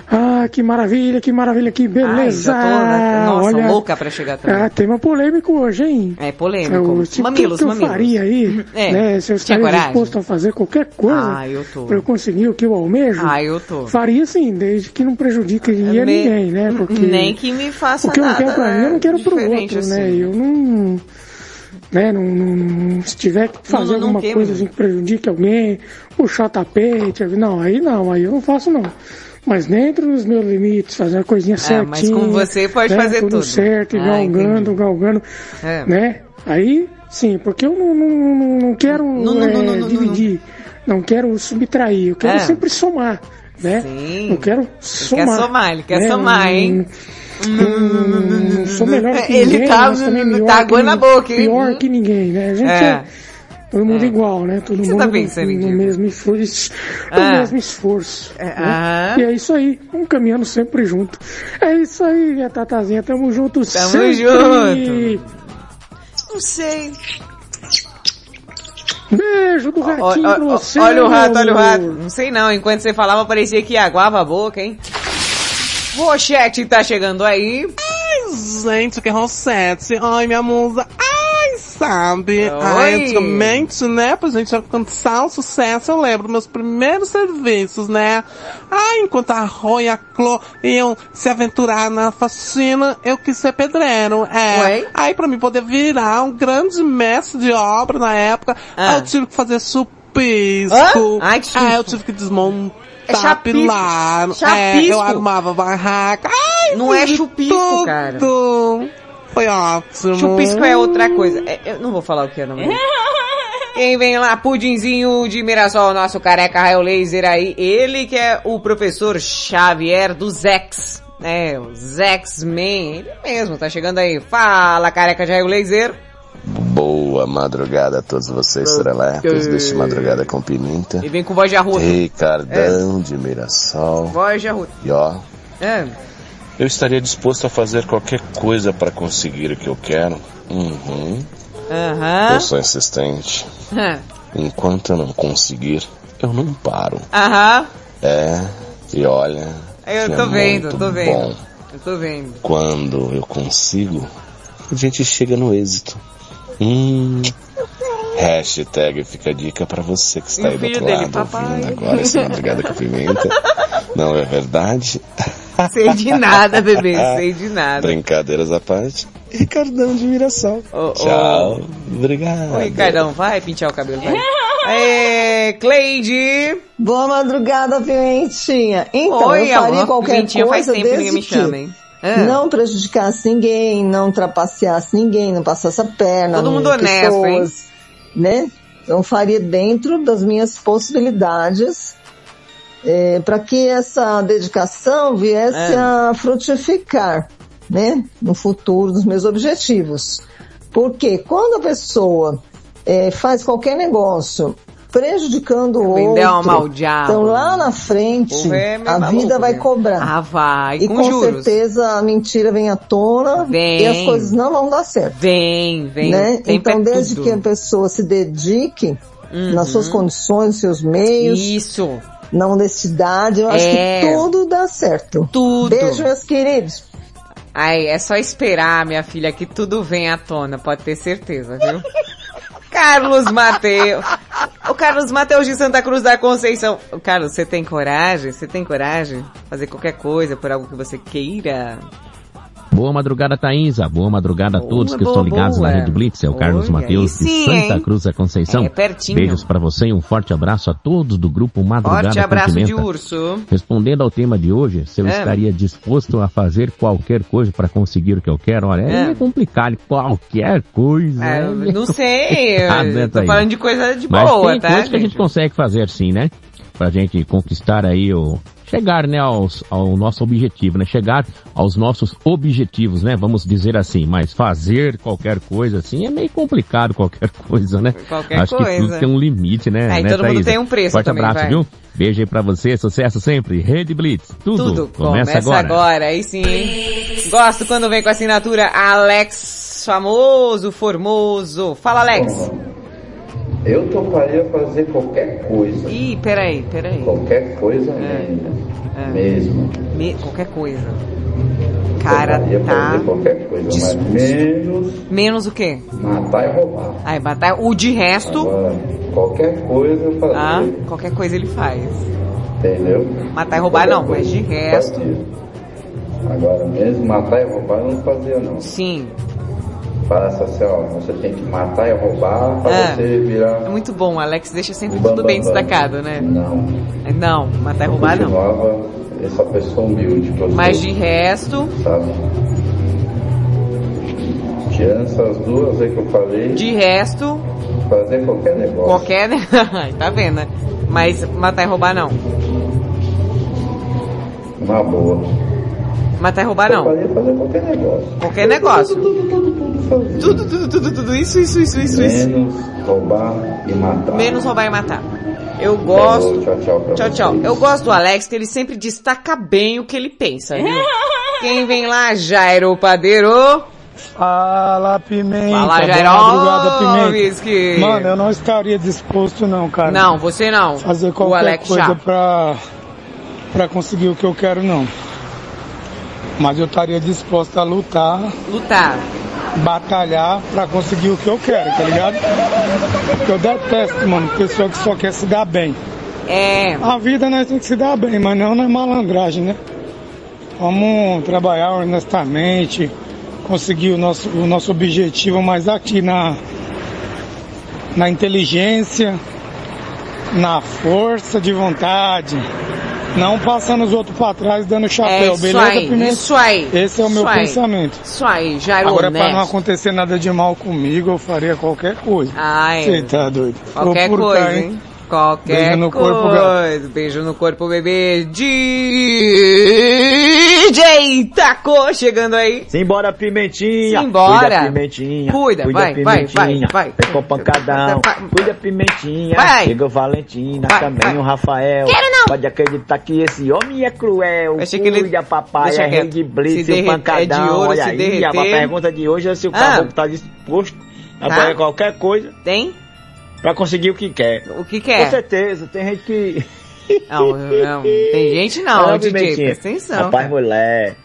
Ah, que maravilha, que maravilha, que Ai, beleza. já tô, né? Nossa, Olha, louca pra chegar também. Ah, tema polêmico hoje, hein? É polêmico. Eu, tipo, mamilos, o que eu mamilos. faria aí, É, né? Se eu estaria coragem? disposto a fazer qualquer coisa Ah, eu tô. pra eu conseguir o que eu almejo, Ah, eu tô. faria sim, desde que não prejudicaria Me- ninguém, né? Porque Nem que me faça o que eu não quero pra mim, eu não quero pro outro, né? assim. Eu não... Né, não, não, se tiver que fazer Não, não alguma queime. coisa assim que prejudique alguém, puxar tapete, não, aí não, aí eu não faço não. Mas dentro dos meus limites, fazer a coisinha É, certinha. mas com você pode né, fazer tudo. tudo. certo, Ah, galgando, galgando, É. né? Aí, sim, porque eu não, não, não, quero Não, não, é, dividir, não quero subtrair, eu quero É. sempre somar, né? Sim. Eu quero Ele somar. quer somar, ele quer né? somar, hein? não sou melhor que Ele ninguém, tá- também tá que aguando na boca, hein? Pior que ninguém, né? A gente É. é, todo mundo É. igual, né? Todo mundo tá pensando, no, no mesmo esforço, Ah. no mesmo esforço. né? ah. E é isso aí, vamos caminhando sempre junto. É isso aí, minha tatazinha, tamo junto Tamo sempre. junto. Não sei. Beijo do ratinho Olha, pra você. olha o rato, olha o rato. Não sei não, enquanto você falava parecia que aguava a boca, hein? Rochete tá chegando aí. Gente, que Rosette. Ai, minha musa. Ai, sabe? Oi. Ai, antigamente, né, pra gente alcançar o sucesso, eu lembro meus primeiros serviços, né? Ai, enquanto a Rô e a Clô iam se aventurar na faxina, eu quis ser pedreiro, é. Ué? Aí, pra mim poder virar um grande mestre de obra na época, Ah. eu tive que fazer chupisco. Hã? Ai, que. É, eu tive que desmontar É chapisco. pilar. É, Chapisco. eu armava barraca. Ai, Não é chupisco, tudo. cara. Foi ótimo. Chupisco é outra coisa. É, eu não vou falar o que é, não. Quem vem lá, Pudinzinho de Mirassol, nosso careca raio laser aí. Ele que é o professor Xavier dos X. É, os X-Men. Ele mesmo, tá chegando aí. Fala, careca de raio laser. Boa madrugada a todos vocês, serelepes. Deste madrugada com pimenta. E vem com voz de arruda. Ricardão de Mirassol. Voz de arruda. E ó, É. eu estaria disposto a fazer qualquer coisa para conseguir o que eu quero. Uhum. Aham. Eu sou insistente. Aham. Enquanto eu não conseguir, eu não paro. Aham. É, e olha. Eu que tô é vendo, tô vendo. Bom. Eu tô vendo. Quando eu consigo, a gente chega no êxito. Hum. Hashtag fica a dica pra você que está E aí do outro dele, lado papai. ouvindo agora essa madrugada com pimenta. Não é verdade? Sei de nada, bebê. Sei de nada. Brincadeiras à parte. Ricardão de Mirassol. Ô. Tchau. Obrigado. Ô, Ricardão, vai pintar o cabelo, vai. Aê, Cleide! Boa madrugada, Pimentinha. Então, Oi, eu faria amor. qualquer Pimentinha, faz coisa tempo que desde me que chama, hein? Ah. não prejudicasse ninguém, não trapaceasse ninguém, não passasse a perna Todo mundo honesto, pessoas, né? Eu faria dentro das minhas possibilidades para que essa dedicação viesse É. a frutificar, né? No futuro dos meus objetivos. Porque quando a pessoa eh, faz qualquer negócio prejudicando o outro, alma então lá na frente é a maluco, vida vai né? cobrar. Ah, vai. E com, com juros. certeza a mentira vem à tona Vem. e as coisas não vão dar certo. Vem, vem. né? Então, é desde tudo. que a pessoa se dedique Uhum. nas suas condições, nos seus meios, Isso. na honestidade, eu acho É. que tudo dá certo. Tudo. Beijo, meus queridos. Ai, é só esperar, minha filha, que tudo vem à tona, pode ter certeza, viu? Carlos Mateus. O Carlos Mateus de Santa Cruz da Conceição. Carlos, você tem coragem? Você tem coragem? Fazer qualquer coisa por algo que você queira? Boa madrugada, Thaísa. Boa madrugada a todos que boa, estão ligados boa. na Rede Blitz. É o Carlos aí de sim, Santa hein? Cruz da Conceição. É pertinho. Beijos pra você e um forte abraço a todos do grupo Madrugada Forte abraço de Pimenta. urso. Respondendo ao tema de hoje, se eu É. estaria disposto a fazer qualquer coisa para conseguir o que eu quero, olha, É. é, complicado. Qualquer coisa. É, é não sei. né, Tô falando de coisa de Mas boa, tem tá? coisas que a gente gente? consegue fazer sim, né? Pra gente conquistar aí o chegar, né, aos, ao nosso objetivo, né? Chegar aos nossos objetivos, né? Vamos dizer assim, mas fazer qualquer coisa assim é meio complicado qualquer coisa, né? Qualquer Acho que coisa. tudo tem um limite, né? É, e né, todo mundo tem um preço Forte também, abraço, vai. viu? Beijo aí pra você, sucesso sempre. Rede Blitz, tudo, Tudo começa, começa, agora. agora. aí sim. hein? Gosto quando vem com a assinatura Alex Famoso, Formoso. Fala, Alex. Eu toparia fazer qualquer coisa. Ih, peraí, peraí. Qualquer coisa É. mesmo. Me- qualquer coisa. Cara, tá... fazer qualquer coisa, mas menos Menos o quê? matar e roubar. Aí, matar o de resto... Agora, qualquer coisa eu fazia. Ah, qualquer coisa ele faz. Entendeu? Matar e roubar Qualquer não, mas de resto... fazia. Agora mesmo matar e roubar eu não fazia não. Sim. Falasse assim, ó, você tem que matar e roubar pra É. você virar. É muito bom, Alex deixa sempre Bam, tudo bem bam, bam. destacado, né? Não. Não, matar e roubar não. Essa pessoa humilde que eu Mas sou, de resto, sabe? Tirando essas duas aí que eu falei, de resto, fazer qualquer negócio. qualquer... Tá vendo, né? Mas matar e roubar não. Uma boa. Matar e roubar não. Fazer qualquer negócio. Qualquer negócio. Tudo, tudo, tudo, tudo, isso, isso, isso, isso, isso. Menos roubar e matar. Menos roubar e matar. Eu gosto. Tchau, tchau pra Tchau, tchau. vocês. Eu gosto do Alex, que ele sempre destaca bem o que ele pensa, viu? Quem vem lá, Jairo Padeiro. Fala, Pimenta. Fala, Jairo madrugada, Pimenta. Whisky. Mano, eu não estaria disposto não, cara. Não, você não. Fazer O qualquer Alex coisa já. pra, pra conseguir o que eu quero, não. Mas eu estaria disposto a lutar, Lutar. batalhar pra conseguir o que eu quero, tá ligado? Eu detesto, mano, pessoa que só quer se dar bem. É. A vida nós tem que se dar bem, mas não na malandragem, né? Vamos trabalhar honestamente, conseguir o nosso, o nosso objetivo, mas aqui na, na inteligência, na força de vontade, não passando os outros pra trás dando É chapéu, isso beleza, aí, Pimenta? isso aí. Esse é o meu aí. pensamento. Isso aí, Jairo Agora, pra não acontecer nada de mal comigo, eu faria qualquer coisa. Ai. Você tá doido? Qualquer cá, coisa, hein? Qualquer Beijo no coisa. corpo. Beijo no corpo, bebê. DJ Taco chegando aí. Simbora, Pimentinha. Simbora. Cuida, Pimentinha. Cuida, vai, vai, Pimentinha. vai, vai. Vem com pancadão. Cuida, Pimentinha. Vai. Chega o Valentina, Vai, também vai. o Rafael. Quero não. Pode acreditar que esse homem é cruel. Achei que ele- Cuida, papai. Deixa É de blitz Se derre- pancadão. é de ouro, Olha se aí, derreter. a pergunta de hoje é se o Ah. caboclo tá disposto a Tá. fazer qualquer coisa. Tem? Pra conseguir o que quer. O que quer? Com certeza. Tem gente que... Não, não, tem gente não, Não, DJ, presta atenção. Rapaz, mulher.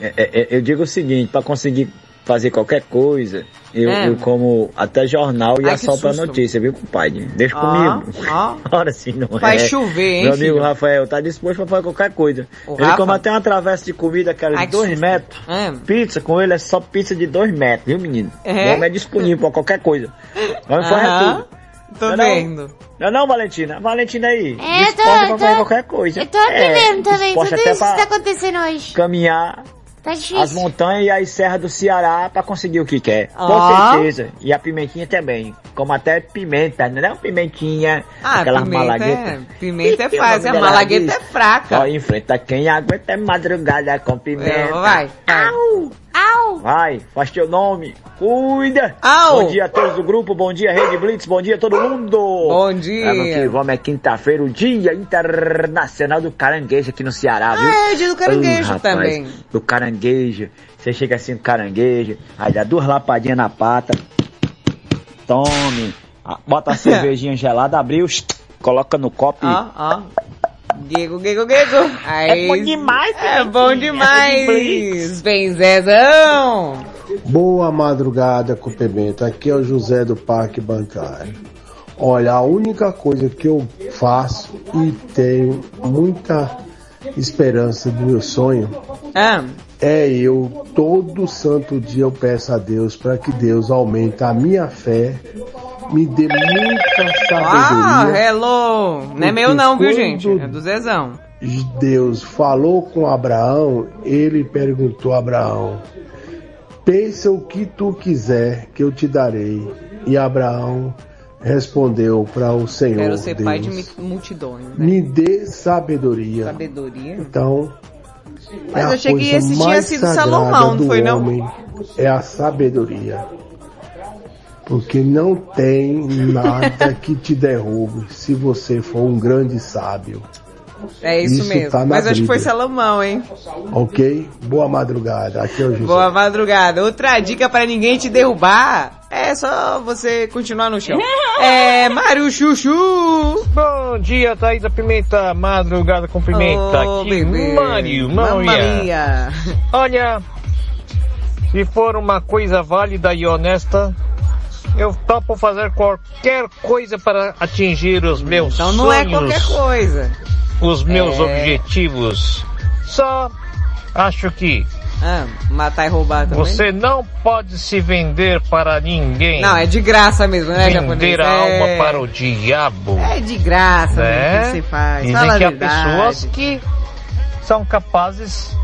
é- é- é- eu digo o seguinte, pra conseguir fazer qualquer coisa, eu, É. eu como até jornal e Ai, é só pra susto. notícia, viu, compadre? Deixa Ó, comigo. ó. Ora sim, não Faz é. chover, hein, Meu amigo filho? Rafael tá disposto pra fazer qualquer coisa. O ele Rafa? come até uma travessa de comida, aquela Ai, de dois susto. metros. É. Pizza com ele é só pizza de dois metros, viu, menino? É? O homem é disponível pra qualquer coisa. Vamos fazer Aham. tudo. Tô Não, não? vendo. Não, é não, Valentina? Valentina aí. É, eu tô- pra tô- fazer qualquer coisa. Eu tô aprendendo também, tudo isso que tá acontecendo hoje. caminhar Tá as montanhas e as serras do Ceará pra conseguir o que quer. Com certeza. E a pimentinha também. Como até pimenta, não é uma pimentinha. Ah, aquelas pimenta é, malaguetas. pimenta é Que o fácil, a malagueta diz? é fraca. Só enfrenta quem aguenta é madrugada com pimenta. É, vai, vai. Au! Vai, faz teu nome. Cuida. Au. Bom dia a todos do grupo, bom dia Rede Blitz, bom dia a todo mundo. Bom dia. Vamos que vamos, é quinta-feira, o Dia Internacional do Caranguejo aqui no Ceará, viu? Ah, é dia do caranguejo Ah, rapaz, também. Do caranguejo. Você chega assim no caranguejo, aí dá duas lapadinhas na pata. Tome. Ah, Bota a cervejinha gelada, abriu, coloca no copo e... Ó, ó. Guigo, guigo, guigo. Aí, É bom demais, É bom demais. Vem, Zezão. Boa madrugada Pimenta. Aqui é o José do Parque Bancário. Olha, a única coisa que eu faço e tenho muita esperança do meu sonho Ah, é eu todo santo dia eu peço a Deus para que Deus aumente a minha fé, me dê muita ah, sabedoria. hello. Não é meu não, viu, gente? É do Zezão. Deus falou com Abraão, ele perguntou a Abraão: Pensa o que tu quiser, que eu te darei. E Abraão respondeu para o Senhor Quero ser pai de Deus, multidões, né? me dê sabedoria. Sabedoria. Então, Mas é eu achei que esse tinha sido Salomão, não foi, não? É a sabedoria. Porque não tem nada que te derrube se você for um grande sábio. É isso, Isso mesmo. tá Mas acho que foi. Salomão, hein? Ok? Boa madrugada. Aqui é o José. Boa madrugada. Outra dica para ninguém te derrubar é só você continuar no chão. É, Mário Chuchu. Bom dia, Thaís da Pimenta. Madrugada com pimenta. Ô, Aqui, bebê. Mário, Maria. Olha, se for uma coisa válida e honesta, eu topo fazer qualquer coisa para atingir os meus Então não é sonhos, qualquer coisa. os meus É. objetivos. Só acho que Ah, matar e roubar também. você não pode se vender para ninguém. Não, é de graça mesmo, né, japonês? Vender a É- alma para o diabo. É de graça né? mesmo que você faz. Dizem Fala que há pessoas que são capazes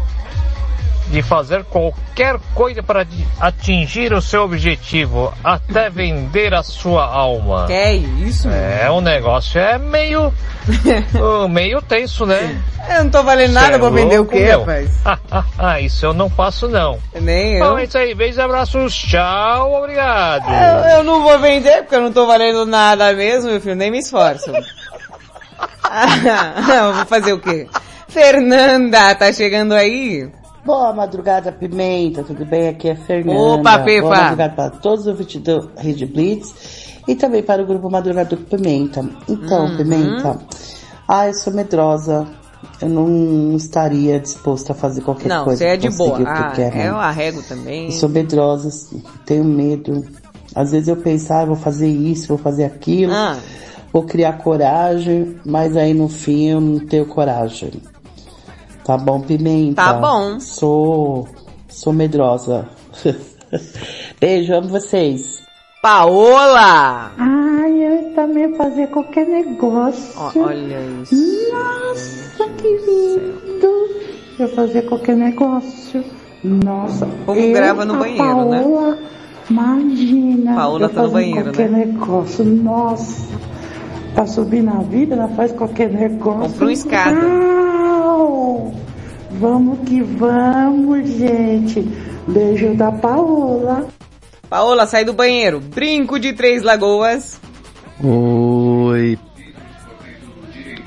de fazer qualquer coisa para atingir o seu objetivo, até vender a sua alma. Que é isso? É, o negócio é meio, uh, meio tenso, né? Eu não tô valendo nada, é vou vender o quê, rapaz? Ah, isso eu não faço não. Nem eu. Bom, é isso aí, beijos abraços, tchau, obrigado. Eu, eu não vou vender porque eu não tô valendo nada mesmo, meu filho, nem me esforço. Ah, vou fazer o quê? Fernanda, tá chegando aí? Boa madrugada, Pimenta, tudo bem? Aqui é Fernanda. Opa, Pepa. Boa madrugada para todos os ouvintes do Rede Blitz e também para o grupo Madrugada do Pimenta. Então, Uhum. Pimenta, ah, eu sou medrosa. Eu não estaria disposta a fazer qualquer Não, coisa você é de boa. Ah, eu arrego também. Eu sou medrosa, tenho medo. Às vezes eu penso, ah, vou fazer isso, vou fazer aquilo, Ah. vou criar coragem, mas aí no fim eu não tenho coragem. Tá bom, Pimenta? Tá bom. Sou, sou medrosa. Beijo, amo vocês. Paola! Ai, eu também fazer qualquer negócio. Olha isso. Nossa, que lindo. Eu fazer qualquer negócio. Nossa, O povo eu, grava no banheiro, né? Paola, Imagina. Paola eu tá no fazer banheiro, qualquer né? negócio. Nossa. Pra subir na vida, ela faz qualquer negócio. Compra uma escada. Uau! Vamos que vamos, gente. Beijo da Paola. Paola, sai do banheiro. Brinco de Três Lagoas. Oi,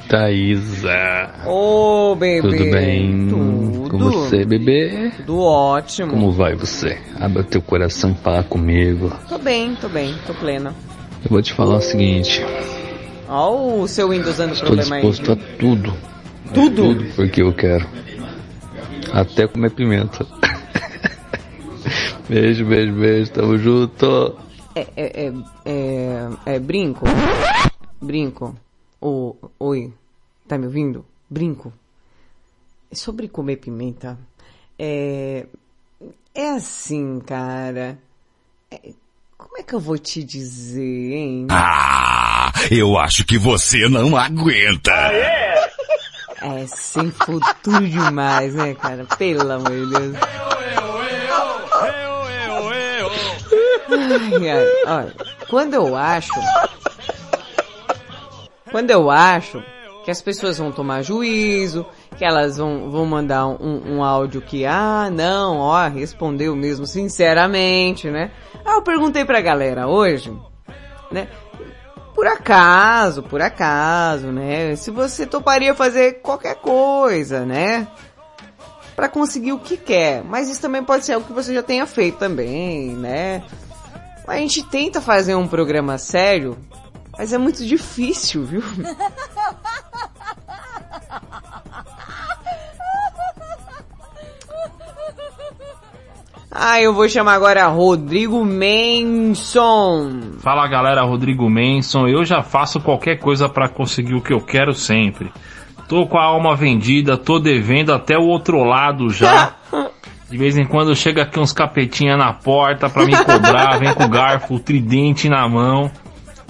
Thaisa. Ô, bebê. Tudo bem? Tudo. Com você, bebê? Tudo ótimo. Como vai você? Abra teu coração e fala comigo. Tô bem, tô bem, tô plena. Eu vou te falar o seguinte. Ó o seu Windows dando Estou problema aí. disposto a tudo. Tudo? Tudo porque eu quero. Até comer pimenta. beijo, beijo, beijo. Tamo junto. É, é, é, é, é brinco? Brinco. Oi, tá me ouvindo? Brinco. É Sobre comer pimenta. É, é assim, cara. É- como é que eu vou te dizer, hein? Ah, eu acho que você não aguenta. É sem futuro demais, né, cara? Pelo amor de Deus. Olha, quando eu acho. Quando eu acho que as pessoas vão tomar juízo, que elas vão, vão mandar um, um áudio que, ah, não, ó, respondeu mesmo sinceramente, né? Ah, eu perguntei pra galera hoje, né? Por acaso, por acaso, né? Se você toparia fazer qualquer coisa, né? Pra conseguir o que quer. Mas isso também pode ser algo que você já tenha feito também, né? A gente tenta fazer um programa sério, mas é muito difícil, viu? Ah, eu vou chamar agora Rodrigo Menson. Fala galera, Rodrigo Manson. Eu já faço qualquer coisa pra conseguir o que eu quero sempre. Tô com a alma vendida, tô devendo até o outro lado já. De vez em quando chega aqui uns capetinha na porta pra me cobrar, vem com o garfo, o tridente na mão.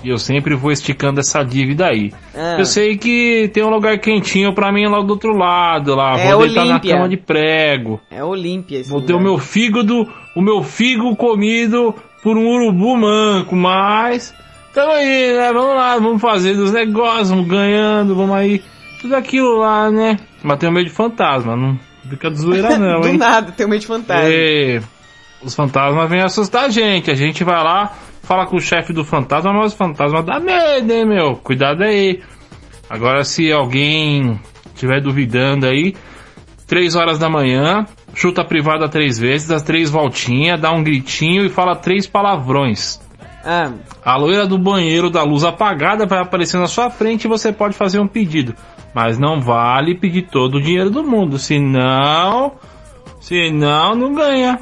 E eu sempre vou esticando essa dívida aí. Ah. Eu sei que tem um lugar quentinho pra mim lá do outro lado, lá. É vou deitar na cama de prego. É Olímpia esse Vou ter o lugar. meu fígado, o meu figo comido por um urubu manco, mas Tamo aí, né? Vamos lá, vamos fazer os negócios, vamos ganhando, vamos aí. Tudo aquilo lá, né? Mas tem medo de fantasma, não fica de zoeira não, Do hein? nada, tem medo de fantasma. É, os fantasmas vêm assustar a gente. A gente vai lá, fala com o chefe do fantasma, mas o fantasma dá medo, hein, meu? Cuidado aí. Agora, se alguém estiver duvidando aí, três horas da manhã, chuta a privada três vezes, dá três voltinhas, dá um gritinho e fala três palavrões. Ah, A loira do banheiro da luz apagada vai aparecer na sua frente e você pode fazer um pedido. Mas não vale pedir todo o dinheiro do mundo, senão. Senão não ganha.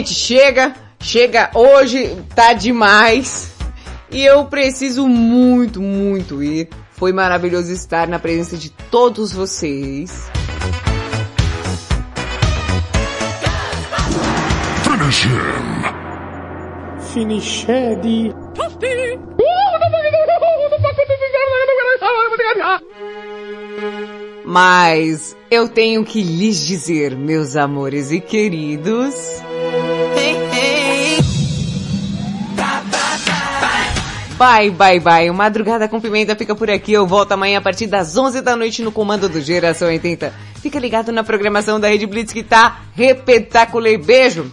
Gente, chega, chega hoje, tá demais. E eu preciso muito, muito ir. Foi maravilhoso estar na presença de todos vocês. Finish him. Finiched. Mas eu tenho que lhes dizer, meus amores e queridos. Bye, bye, bye. O Madrugada com Pimenta fica por aqui. Eu volto amanhã a partir das 11 da noite no comando do Geração 80. Fica ligado na programação da Rede Blitz que tá repetaculei. Beijo,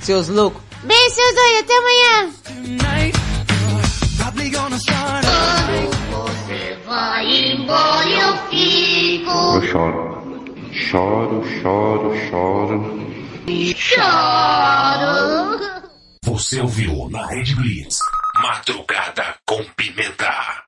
seus loucos. Beijo, seus dois. Até amanhã. Embora e eu fico. Eu choro. Choro, choro, choro. Choro. Você ouviu na Rede Blitz. Madrugada com Pimenta.